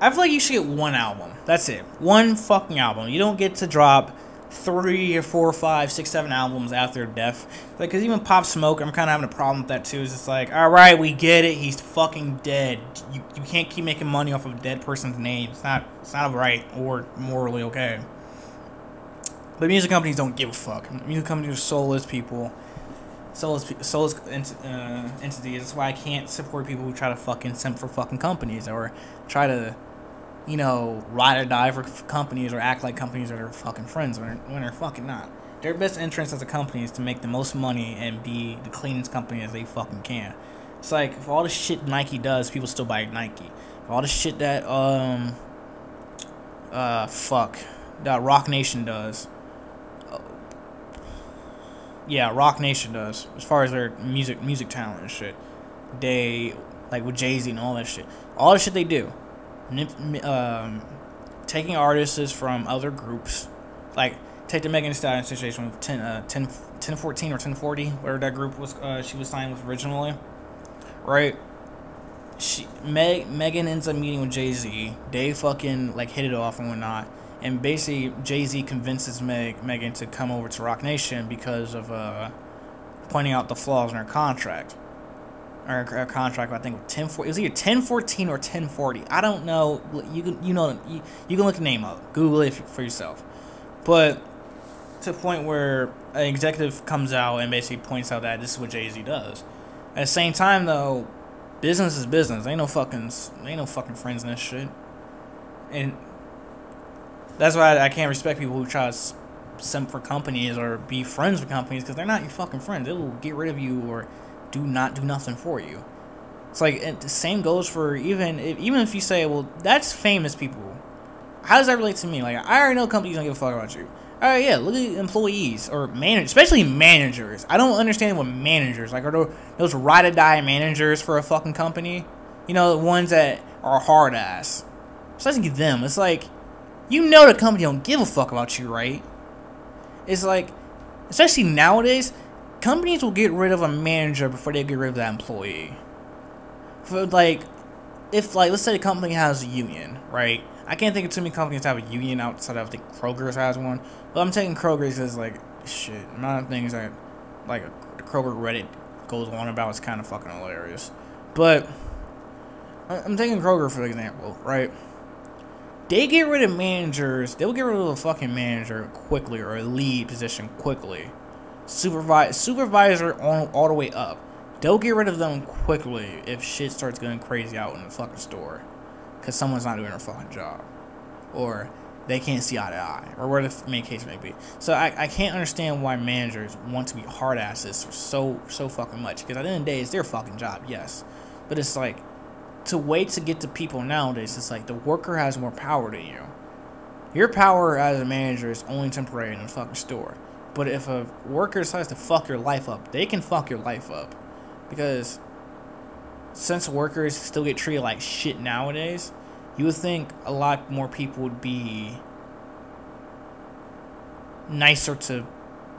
I feel like you should get one album. That's it. One fucking album. You don't get to drop three or four, five, six, seven albums after death. Like, cause even Pop Smoke, I'm kind of having a problem with that too. It's just like, all right, we get it. He's fucking dead. You, you can't keep making money off of a dead person's name. It's not it's not right or morally okay. But music companies don't give a fuck. Music companies are soulless people. Soulless, soulless uh, entities. That's why I can't support people who try to fucking simp for fucking companies or try to you know, ride or die for companies or act like companies are fucking friends when they're, when they're fucking not. Their best interest as a company is to make the most money and be the cleanest company as they fucking can. It's like if all the shit Nike does, people still buy Nike. If all the shit that um uh fuck that Roc Nation does. Uh, yeah, Roc Nation does as far as their music music talent and shit. They like with Jay Z and all that shit. All the shit they do um, taking artists from other groups, like take the Megan Thee Stallion situation with 10, uh, 10, 1014 or 1040, whatever that group was uh, she was signed with originally, right? She Meg Megan ends up meeting with Jay Z. They fucking like hit it off and whatnot. And basically, Jay Z convinces Meg Megan to come over to Roc Nation because of uh, pointing out the flaws in her contract or a contract. I think with ten four. It was either ten fourteen or ten forty. I don't know. You can you know you, you can look the name up. Google it for yourself. But to the point where an executive comes out and basically points out that this is what Jay Z does. At the same time, though, business is business. Ain't no fucking ain't no fucking friends in this shit. And that's why I, I can't respect people who try to simp for companies or be friends with companies because they're not your fucking friends. They will get rid of you or do not do nothing for you. It's like the same goes for even if, even if you say, well, that's famous people. How does that relate to me? Like I already know companies don't give a fuck about you. All right, yeah, look at employees or managers, especially managers. I don't understand what managers like are those ride or die managers for a fucking company. You know, the ones that are hard ass. Especially them. It's like you know the company don't give a fuck about you, right? It's like, especially nowadays, companies will get rid of a manager before they get rid of that employee. For like, if like let's say the company has a union, right? I can't think of too many companies that have a union outside of think Kroger's has one, but I'm taking Kroger's as like shit. Amount of things that like the Kroger Reddit goes on about is kind of fucking hilarious. But I'm taking Kroger for example, right? They get rid of managers. They'll get rid of a fucking manager quickly or a lead position quickly supervise supervisor on all the way up. They'll get rid of them quickly if shit starts going crazy out in the fucking store, cause someone's not doing their fucking job, or they can't see eye to eye, or whatever the main case may be. So I, I can't understand why managers want to be hard asses so so fucking much. Because at the end of the day, it's their fucking job, yes, but it's like to wait to get to people nowadays. It's like the worker has more power than you. Your power as a manager is only temporary in the fucking store. But if a worker decides to fuck your life up, they can fuck your life up. Because since workers still get treated like shit nowadays, you would think a lot more people would be nicer to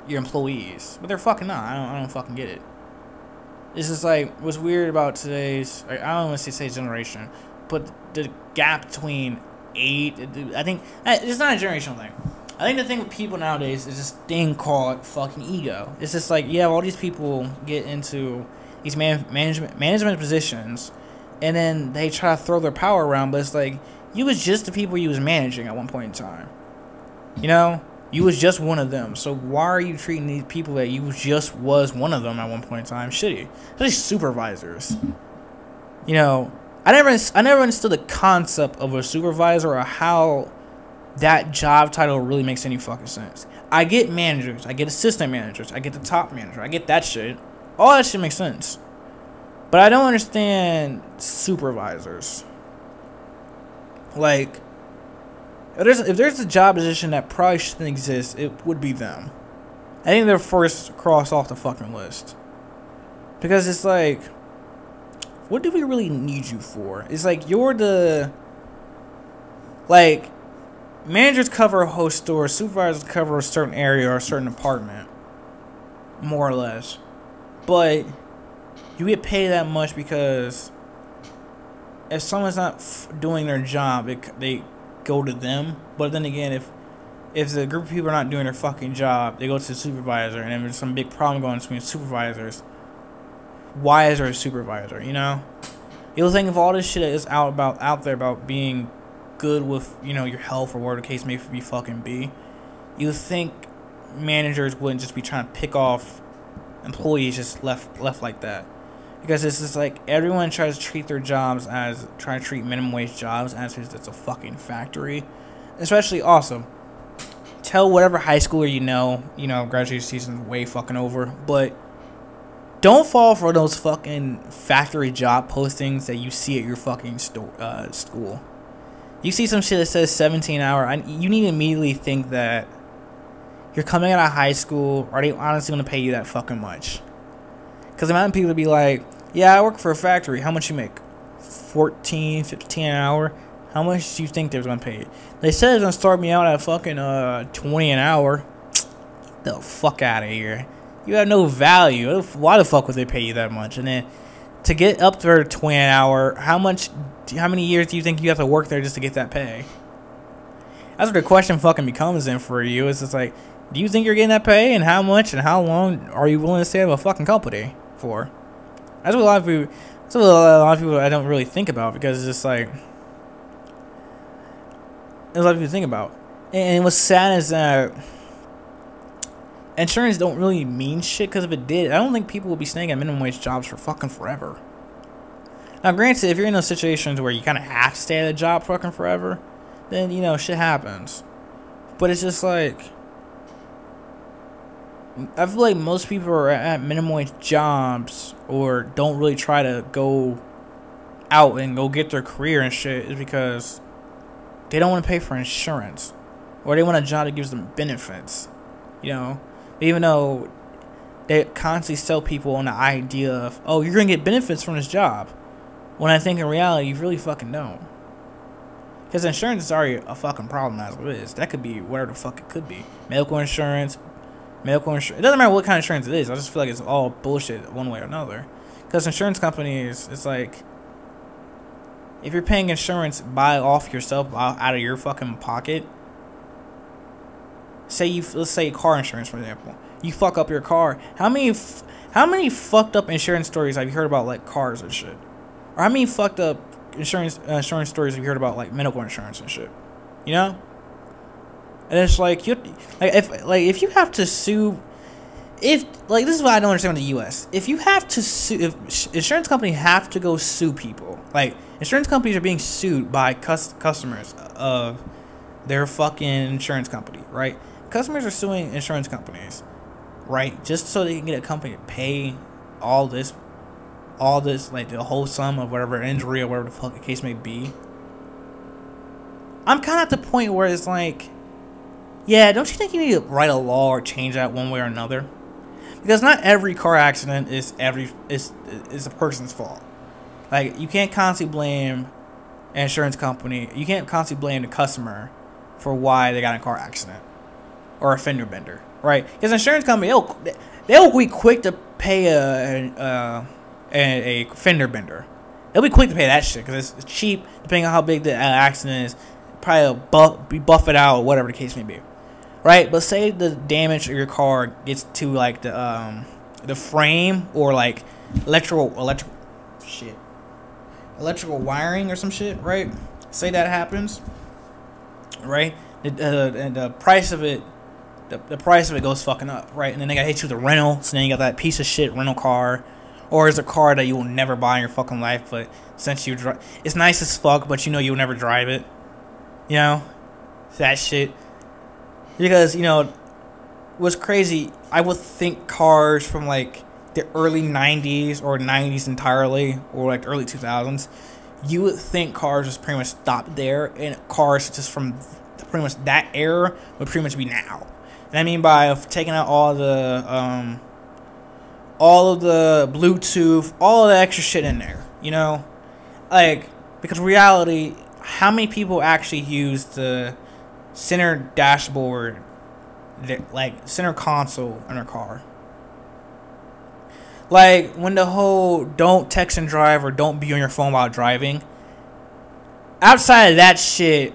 your employees. But they're fucking not. I don't, I don't fucking get it. This is like what's weird about today's. I don't want to say generation, but the gap between eight. I think it's not a generational thing. I think the thing with people nowadays is this thing called fucking ego. It's just like, yeah, all these people get into these man, management management positions, and then they try to throw their power around. But it's like you was just the people you was managing at one point in time. You know, you was just one of them. So why are you treating these people that you just was one of them at one point in time shitty? Especially supervisors. You know, I never I never understood the concept of a supervisor or how that job title really makes any fucking sense. I get managers, I get assistant managers, I get the top manager, I get that shit. All that shit makes sense. But I don't understand supervisors. Like if there's if there's a job position that probably shouldn't exist, it would be them. I think they're first cross off the fucking list. Because it's like what do we really need you for? It's like you're the like managers cover a whole store, supervisors cover a certain area or a certain apartment, more or less. But you get paid that much because if someone's not f- doing their job, it, they go to them. But then again, if if the group of people are not doing their fucking job, they go to the supervisor, and if there's some big problem going between supervisors. Why is there a supervisor? You know, you'll think of all this shit that is out about out there about being good with you know your health or whatever the case may be fucking be. You think managers wouldn't just be trying to pick off employees just left left like that because it's just like everyone tries to treat their jobs as trying to treat minimum wage jobs as if it's a fucking factory. Especially awesome. Tell whatever high schooler you know, you know, graduation season's way fucking over, but don't fall for those fucking factory job postings that you see at your fucking store, uh, school. You see some shit that says 17 hour, I, you need to immediately think that you're coming out of high school. Are they honestly going to pay you that fucking much? Because the amount of people to be like, yeah, I work for a factory. How much you make? 14, 15 an hour. How much do you think they're going to pay you? They said they're going to start me out at fucking uh 20 an hour. Get the fuck out of here. You have no value. Why the fuck would they pay you that much? And then to get up to 20 an hour, how much, how many years do you think you have to work there just to get that pay? That's what the question fucking becomes in for you. It's just like, do you think you're getting that pay and how much and how long are you willing to stay at a fucking company? for. That's what a lot of people. That's what a lot of people I don't really think about because it's just like there's a lot of people think about. And what's sad is that insurance don't really mean shit because if it did, I don't think people would be staying at minimum wage jobs for fucking forever. Now, granted, if you're in those situations where you kind of have to stay at a job fucking forever, then you know shit happens. But it's just like I feel like most people are at minimum wage jobs or don't really try to go out and go get their career and shit is because they don't want to pay for insurance or they want a job that gives them benefits. You know, even though they constantly sell people on the idea of, oh, you're gonna get benefits from this job, when I think in reality you really fucking don't. Because insurance is already a fucking problem as it is. That could be whatever the fuck it could be. Medical insurance, medical insurance. It doesn't matter what kind of insurance it is. I just feel like it's all bullshit one way or another. Because insurance companies, it's like if you're paying insurance by off yourself out of your fucking pocket. Say you let's say car insurance for example. You fuck up your car. How many how many fucked up insurance stories have you heard about like cars and shit? Or how many fucked up insurance uh, insurance stories have you heard about like medical insurance and shit? You know? and it's like you like if like if you have to sue if like this is what I don't understand with the U.S. If you have to sue, if insurance companies have to go sue people, like insurance companies are being sued by cus- customers of their fucking insurance company, right? Customers are suing insurance companies, right? Just so they can get a company to pay all this, all this like the whole sum of whatever injury or whatever the fuck the case may be. I'm kind of at the point where it's like yeah, don't you think you need to write a law or change that one way or another? Because not every car accident is every is is a person's fault. Like you can't constantly blame an insurance company. You can't constantly blame the customer for why they got in a car accident or a fender bender, right? Because insurance company they'll they'll be quick to pay a a, a, fender bender. They'll be quick to pay that shit because it's cheap, depending on how big the accident is. Probably buff, be buff it out or whatever the case may be right? But say the damage of your car gets to like the um, the frame or like electrical electrical shit electrical wiring or some shit, right? Say that happens, right? The, uh, the price of it, the, the price of it goes fucking up, right? And then they gotta hit you with a rental, so then you got that piece of shit rental car, or it's a car that you will never buy in your fucking life, but since you drive, it's nice as fuck, but you know you'll never drive it, you know, that shit. Because you know, what's crazy, I would think cars from like the early 90s or 90s entirely or like early 2000s you would think cars just pretty much stopped there and cars just from pretty much that era would pretty much be now and i mean by taking out all the um all of the bluetooth all the extra shit in there you know like because reality how many people actually use the center dashboard like center console in a car like when the whole don't text and drive or don't be on your phone while driving. Outside of that shit,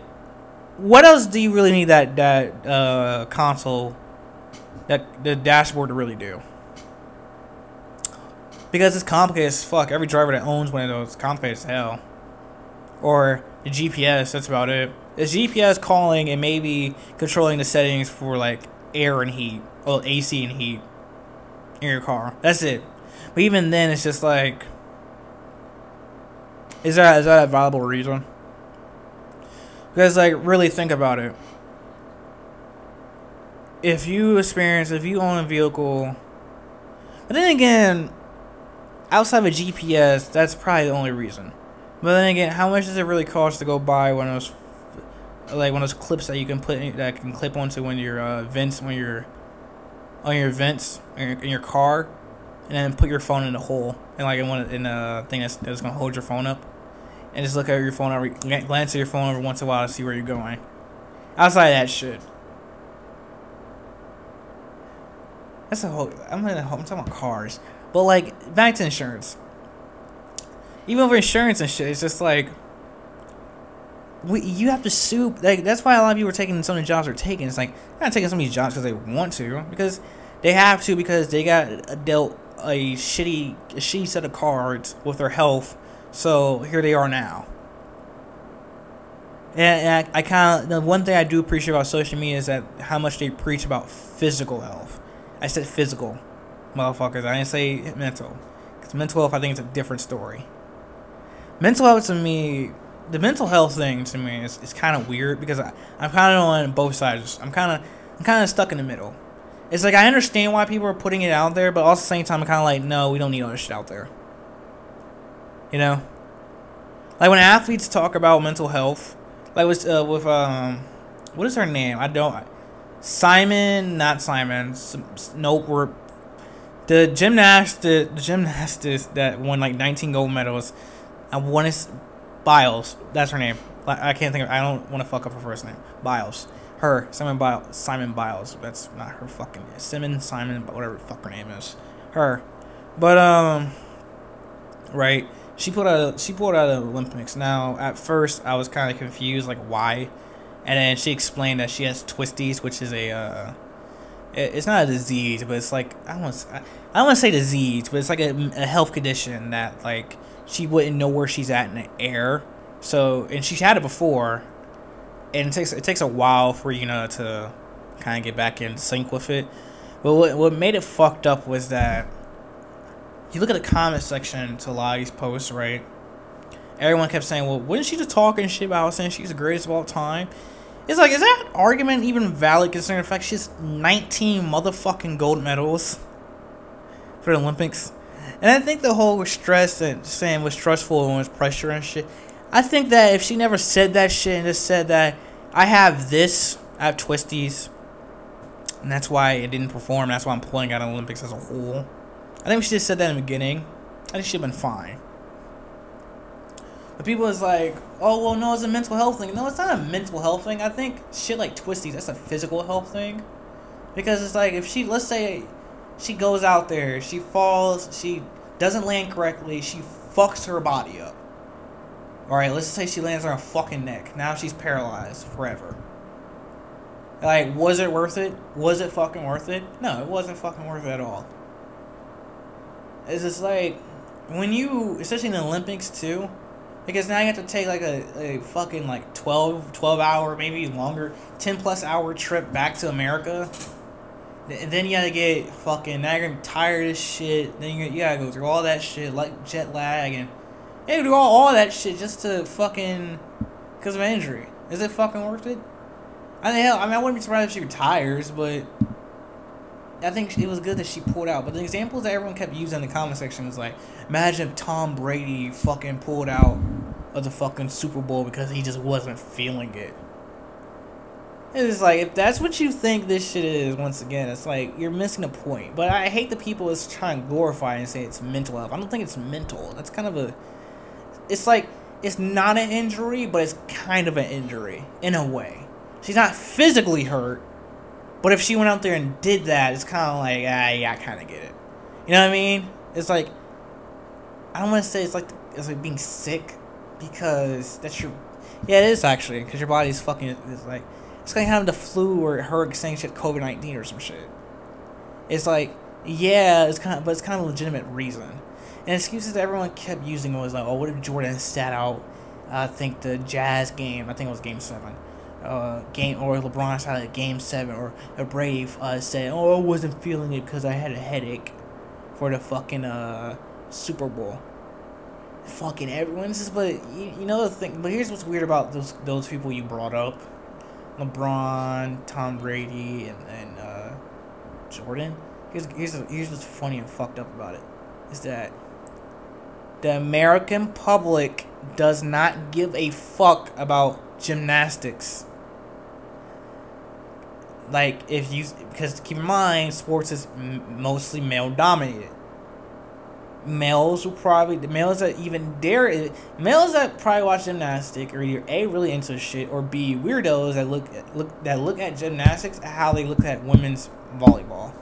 what else do you really need that that uh, console, that the dashboard to really do? Because it's complicated as fuck. Every driver that owns one of those complicated as hell. Or the GPS, that's about it. It's GPS calling and maybe controlling the settings for like air and heat, well AC and heat in your car. That's it. But even then, it's just like, is that is that a viable reason? Because like, really think about it. If you experience, if you own a vehicle, but then again, outside of GPS, that's probably the only reason. But then again, how much does it really cost to go buy one of those, like one of those clips that you can put in, that can clip onto when your uh, vents when you're on your vents in your, in your car? and then put your phone in a hole and like in one in a thing that's, that's gonna hold your phone up, and just look at your phone every glance at your phone every once in a while to see where you're going. Outside of that shit. That's a whole. I'm in a, I'm talking about cars, but like back to insurance. Even over insurance and shit, it's just like we, you have to sue. Like that's why a lot of people are taking some of the jobs are taking. It's like not taking some of these jobs because they want to, because they have to because they got dealt a shitty a shitty set of cards with their health. So here they are now. And, I, I kind of the one thing I do appreciate about social media is that how much they preach about physical health. I said physical, motherfuckers. I didn't say mental, because mental health I think is a different story. Mental health to me, the mental health thing to me is, is kind of weird because I, I'm kind of on both sides. I'm kind of I'm kind of stuck in the middle. It's like I understand why people are putting it out there, but also at the same time, I'm kind of like, no, we don't need all this shit out there. You know, like when athletes talk about mental health, like with uh, with um, what is her name? I don't. Simon, not Simon. Nope, we're the gymnast, the, the gymnastist that won like 19 gold medals. I want to Biles. That's her name. I can't think of. I don't want to fuck up her first name. Biles. Her, Simon Biles. Simon Biles. That's not her fucking name. Simon, Simon, whatever fuck her name is. Her. But, um, right. She put out, she pulled out of the Olympics. Now, at first, I was kind of confused, like, why? And then she explained that she has twisties, which is a, uh, it's not a disease, but it's like, I want I don't want to say disease, but it's like a, a health condition that, like, she wouldn't know where she's at in the air. So, and she's had it before, and it takes it takes a while for you know to kind of get back in sync with it. But what what made it fucked up was that you look at the comment section to a lot of these posts, right? Everyone kept saying, "Well, wasn't she just talking shit about saying she's the greatest of all time?" It's like, is that argument even valid considering the fact she's 19 motherfucking gold medals for the Olympics? And I think the whole stress and saying was stressful and was pressure and shit. I think that if she never said that shit and just said that I have this. I have twisties. And that's why it didn't perform. That's why I'm pulling out Olympics as a whole. I think we should have said that in the beginning. I think she'd been fine. But people is like, oh well, no, it's a mental health thing. No, it's not a mental health thing. I think shit like twisties, that's a physical health thing. Because it's like if she, let's say, she goes out there, she falls, she doesn't land correctly, she fucks her body up. Alright, let's say she lands on her fucking neck. Now she's paralyzed forever. Like, was it worth it? Was it fucking worth it? No, it wasn't fucking worth it at all. It's just like when you, especially in the Olympics too, because now you have to take like a, a fucking like 12, 12 hour, maybe longer, 10 plus hour trip back to America. And then you gotta get fucking, now you're tired as shit. Then you, you gotta go through all that shit, like jet lag, and you gotta do all, all that shit just to fucking, because of an injury. Is it fucking worth it? I mean, hell, I mean, I wouldn't be surprised if she retires, but I think it was good that she pulled out. But the examples that everyone kept using in the comment section was like, imagine if Tom Brady fucking pulled out of the fucking Super Bowl because he just wasn't feeling it. It's like if that's what you think this shit is, once again, it's like you're missing a point. But I hate the people that's trying to glorify and say it's mental health. I don't think it's mental. That's kind of a. It's like it's not an injury, but it's kind of an injury in a way. She's not physically hurt, but if she went out there and did that, it's kind of like ah, yeah, I kind of get it. You know what I mean? It's like I don't want to say it's like it's like being sick because that's your yeah it is actually because your body's fucking it's like it's like having the flu or her saying shit COVID nineteen or some shit. It's like yeah, it's kind of but it's kind of a legitimate reason. And excuses that everyone kept using was like, oh, what if Jordan sat out? I think the Jazz game. I think it was Game Seven. Uh, game or LeBron sat out Game Seven, or a Brave uh, said, "Oh, I wasn't feeling it because I had a headache for the fucking uh, Super Bowl." Fucking everyone. Is but you, you know the thing. But here's what's weird about those those people you brought up: LeBron, Tom Brady, and and uh, Jordan. Here's here's here's what's funny and fucked up about it is that the American public does not give a fuck about gymnastics. Like if you because keep in mind sports is m- mostly male dominated. Males will probably the males that even dare males that probably watch gymnastics are either a really into shit or b weirdos that look look that look at gymnastics how they look at women's volleyball.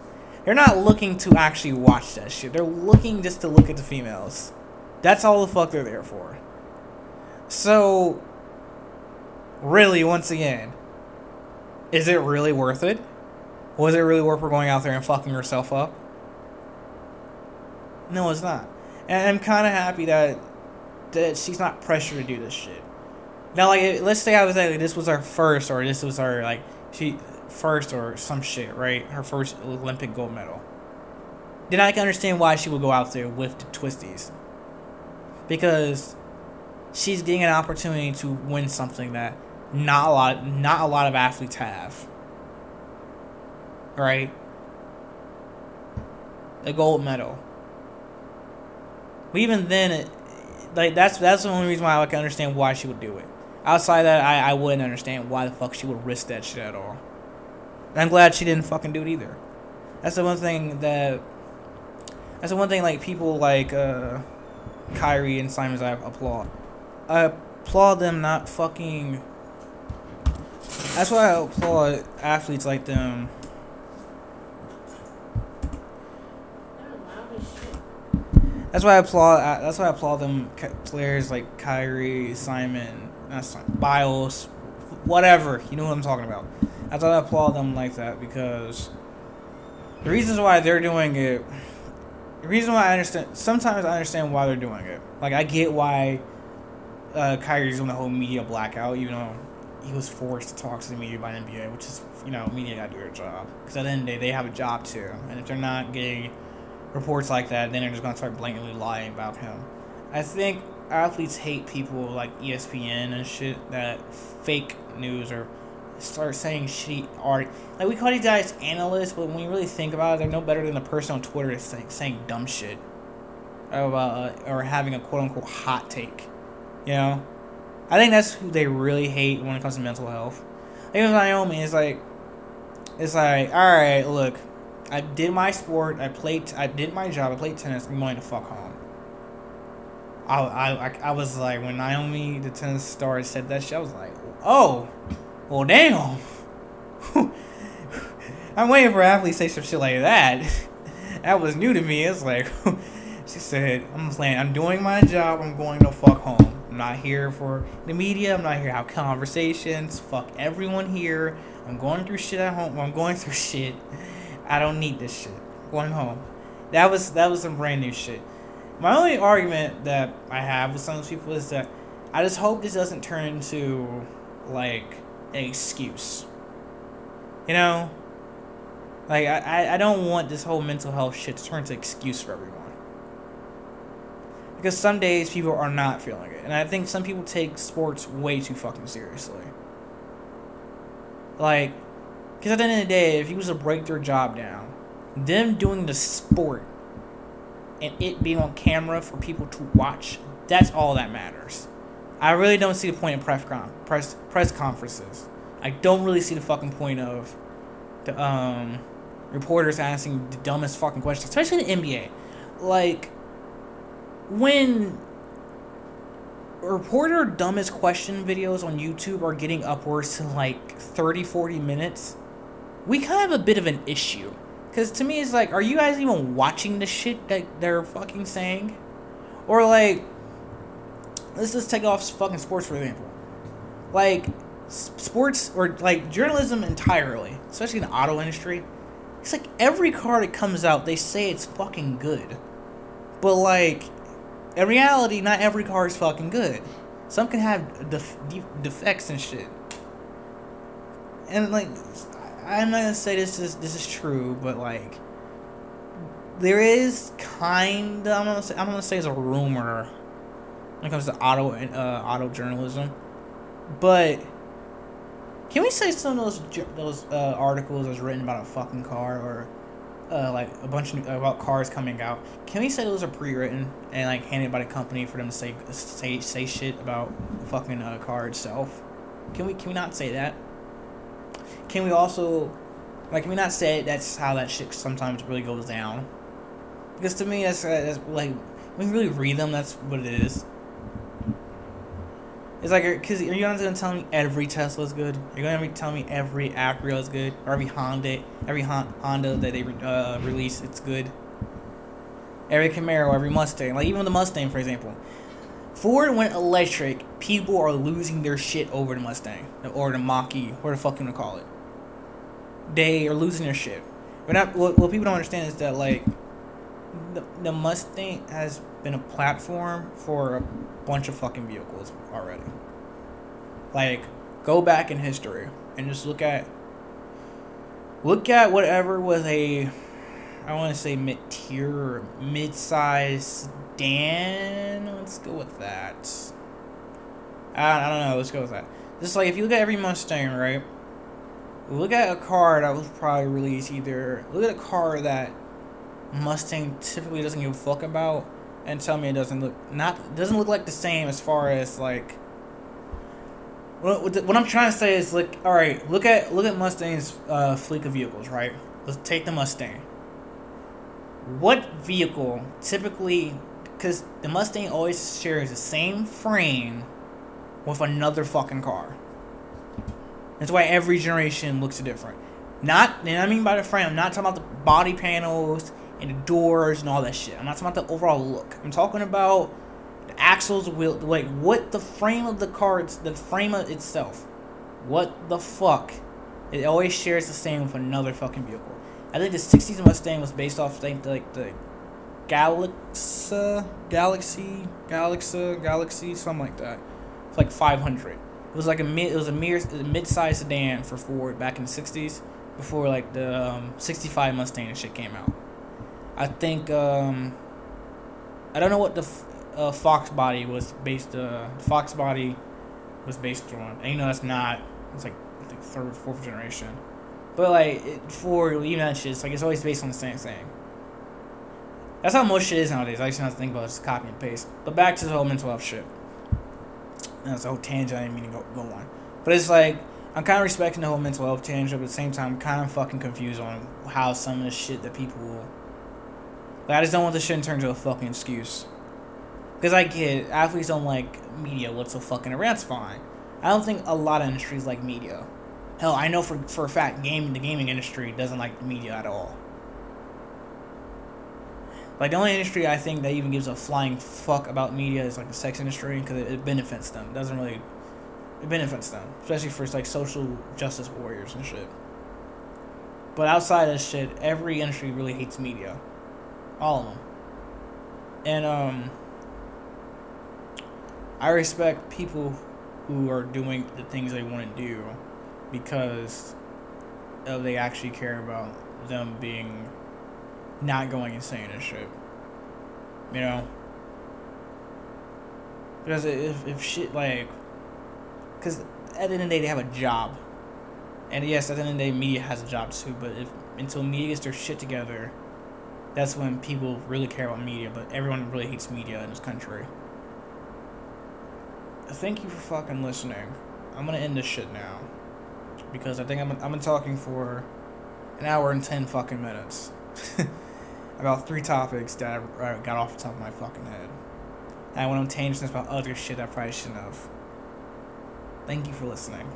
They're not looking to actually watch that shit. They're looking just to look at the females. That's all the fuck they're there for. So, really, once again, is it really worth it? Was it really worth her going out there and fucking herself up? No, it's not. And I'm kind of happy that that she's not pressured to do this shit. Now, like, let's say hypothetically this was our first, or this was our like she first or some shit, right? Her first Olympic gold medal. Then I can understand why she would go out there with the twisties. Because she's getting an opportunity to win something that not a lot not a lot of athletes have. Right? A gold medal. But even then it, like that's that's the only reason why I can understand why she would do it. Outside that, I, I wouldn't understand why the fuck she would risk that shit at all. And I'm glad she didn't fucking do it either. That's the one thing that. That's the one thing like people like uh, Kyrie and Simone's I applaud. I applaud them not fucking. That's why I applaud athletes like them. That's why I applaud. That's why I applaud them. Players like Kyrie, Simone, that's Biles, whatever. You know what I'm talking about. I thought I applaud them like that because the reasons why they're doing it. The reason why I understand. Sometimes I understand why they're doing it. Like I get why uh, Kyrie's doing the whole media blackout, you though he was forced to talk to the media by the NBA, which is you know media got to do their job because at the end of the day they have a job too, and if they're not getting reports like that, then they're just gonna start blatantly lying about him. I think athletes hate people like ESPN and shit that fake news or start saying shitty art. Like we call these guys analysts, but when you really think about it, they're no better than the person on Twitter that's saying, saying dumb shit about uh, or having a quote unquote hot take. You know, I think that's who they really hate when it comes to mental health. Even Naomi is like, it's like, all right, look, I did my sport, I played, I did my job, I played tennis. I'm going to fuck home. I, I, I was like, when Naomi, the tennis star, said that shit, I was like, oh, well, damn. I'm waiting for athletes to say some shit like that. that was new to me. It's like, she said, I'm playing, I'm doing my job, I'm going to fuck home. I'm not here for the media, I'm not here to have conversations. Fuck everyone here. I'm going through shit at home. I'm going through shit. I don't need this shit. I'm going home. That was that was some brand new shit. My only argument that I have with some of those people is that I just hope this doesn't turn into like an excuse. You know? Like I, I don't want this whole mental health shit to turn into excuse for everyone. Because some days people are not feeling it. And I think some people take sports way too fucking seriously. Like, because at the end of the day, if you was to break their job down, them doing the sport and it being on camera for people to watch, that's all that matters. I really don't see the point in press con- press press conferences. I don't really see the fucking point of the um reporters asking the dumbest fucking questions, especially the NBA. Like when reporter dumbest question videos on YouTube are getting upwards to like 30 40 minutes, we kind of have a bit of an issue. Cuz to me it's like are you guys even watching the shit that they're fucking saying? Or like let's just take off fucking sports for example. Like sports or like journalism entirely, especially in the auto industry, it's like every car that comes out, they say it's fucking good. But like in reality, not every car is fucking good. Some can have def- defects and shit. And like I'm not gonna say this is this is true, but like there is kind I'm gonna say I'm gonna say it's a rumor when it comes to auto uh, auto journalism, but can we say some of those those uh, articles was written about a fucking car or uh, like a bunch of about cars coming out? Can we say those are pre-written and like handed by the company for them to say say say shit about the fucking uh, car itself? Can we can we not say that? Can we also like can we not say that's how that shit sometimes really goes down? Because to me, that's, that's like when you really read them, that's what it is. It's like, because you're not going to tell me every Tesla is good. You're going to telling me every Acura is good, or every Honda, every Honda that they uh, release, it's good. Every Camaro, every Mustang, like even the Mustang, for example. Ford went electric. People are losing their shit over the Mustang or the Mach-E, what the fuck you to call it. They are losing their shit. But not, what, what people don't understand is that like the, the Mustang has been a platform for a bunch of fucking vehicles already. Like, go back in history and just look at look at whatever was a I want to say mid tier mid size sedan. Let's go with that. I, I don't know. Let's go with that. Just like if you look at every Mustang, right? Look at a car that was probably released either. Look at a car that Mustang typically doesn't give a fuck about and tell me it doesn't look not doesn't look like the same as far as like what, what I'm trying to say is like all right look at look at Mustang's uh, fleet of vehicles right? Let's take the Mustang. What vehicle typically because the Mustang always shares the same frame with another fucking car. That's why every generation looks different. Not and I mean by the frame I'm not talking about the body panels and the doors and all that shit. I'm not talking about the overall look. I'm talking about the axles, wheel, like what the frame of the car, the frame of itself. What the fuck? It always shares the same with another fucking vehicle. I think the '60s Mustang was based off like the Galaxie, Galaxie, Galaxie, Galaxie, something like that. It's like 500. It was like a mid, it was a mere mid-sized sedan for Ford back in the '60s, before like the um, '65 Mustang and shit came out. I think um, I don't know what the uh, Fox body was based. Uh, Fox body was based on, and you know that's not. It's like think third, fourth generation, but like it, for even that shit, it's like it's always based on the same thing. That's how most shit is nowadays. I just have to think about it, just copy and paste. But back to the whole mental health shit. That's a whole tangent I didn't mean to go, go on. But it's like I'm kind of respecting the whole mental health tangent, but at the same time, I'm kind of fucking confused on how some of the shit that people like, I just don't want this shit to turn into a fucking excuse. Because I get athletes don't like media what's so fucking around. That's fine. I don't think a lot of industries like media. Hell, I know for for a fact, game the gaming industry doesn't like media at all. Like the only industry I think that even gives a flying fuck about media is like the sex industry because it, it benefits them. It doesn't really. It benefits them, especially for like social justice warriors and shit. But outside of shit, every industry really hates media all of them. And um, I respect people who are doing the things they want to do because of they actually care about them being not going insane and shit. You know? Because if, if shit like. Because at the end of the day, they have a job. And yes, at the end of the day, media has a job too, but if until media gets their shit together, that's when people really care about media, but everyone really hates media in this country. Thank you for fucking listening. I'm gonna end this shit now. Because I think I'm, I'm talking for an hour and ten fucking minutes. about three topics that I got off the top of my fucking head. And I went on tangents about other shit I probably shouldn't have. Thank you for listening.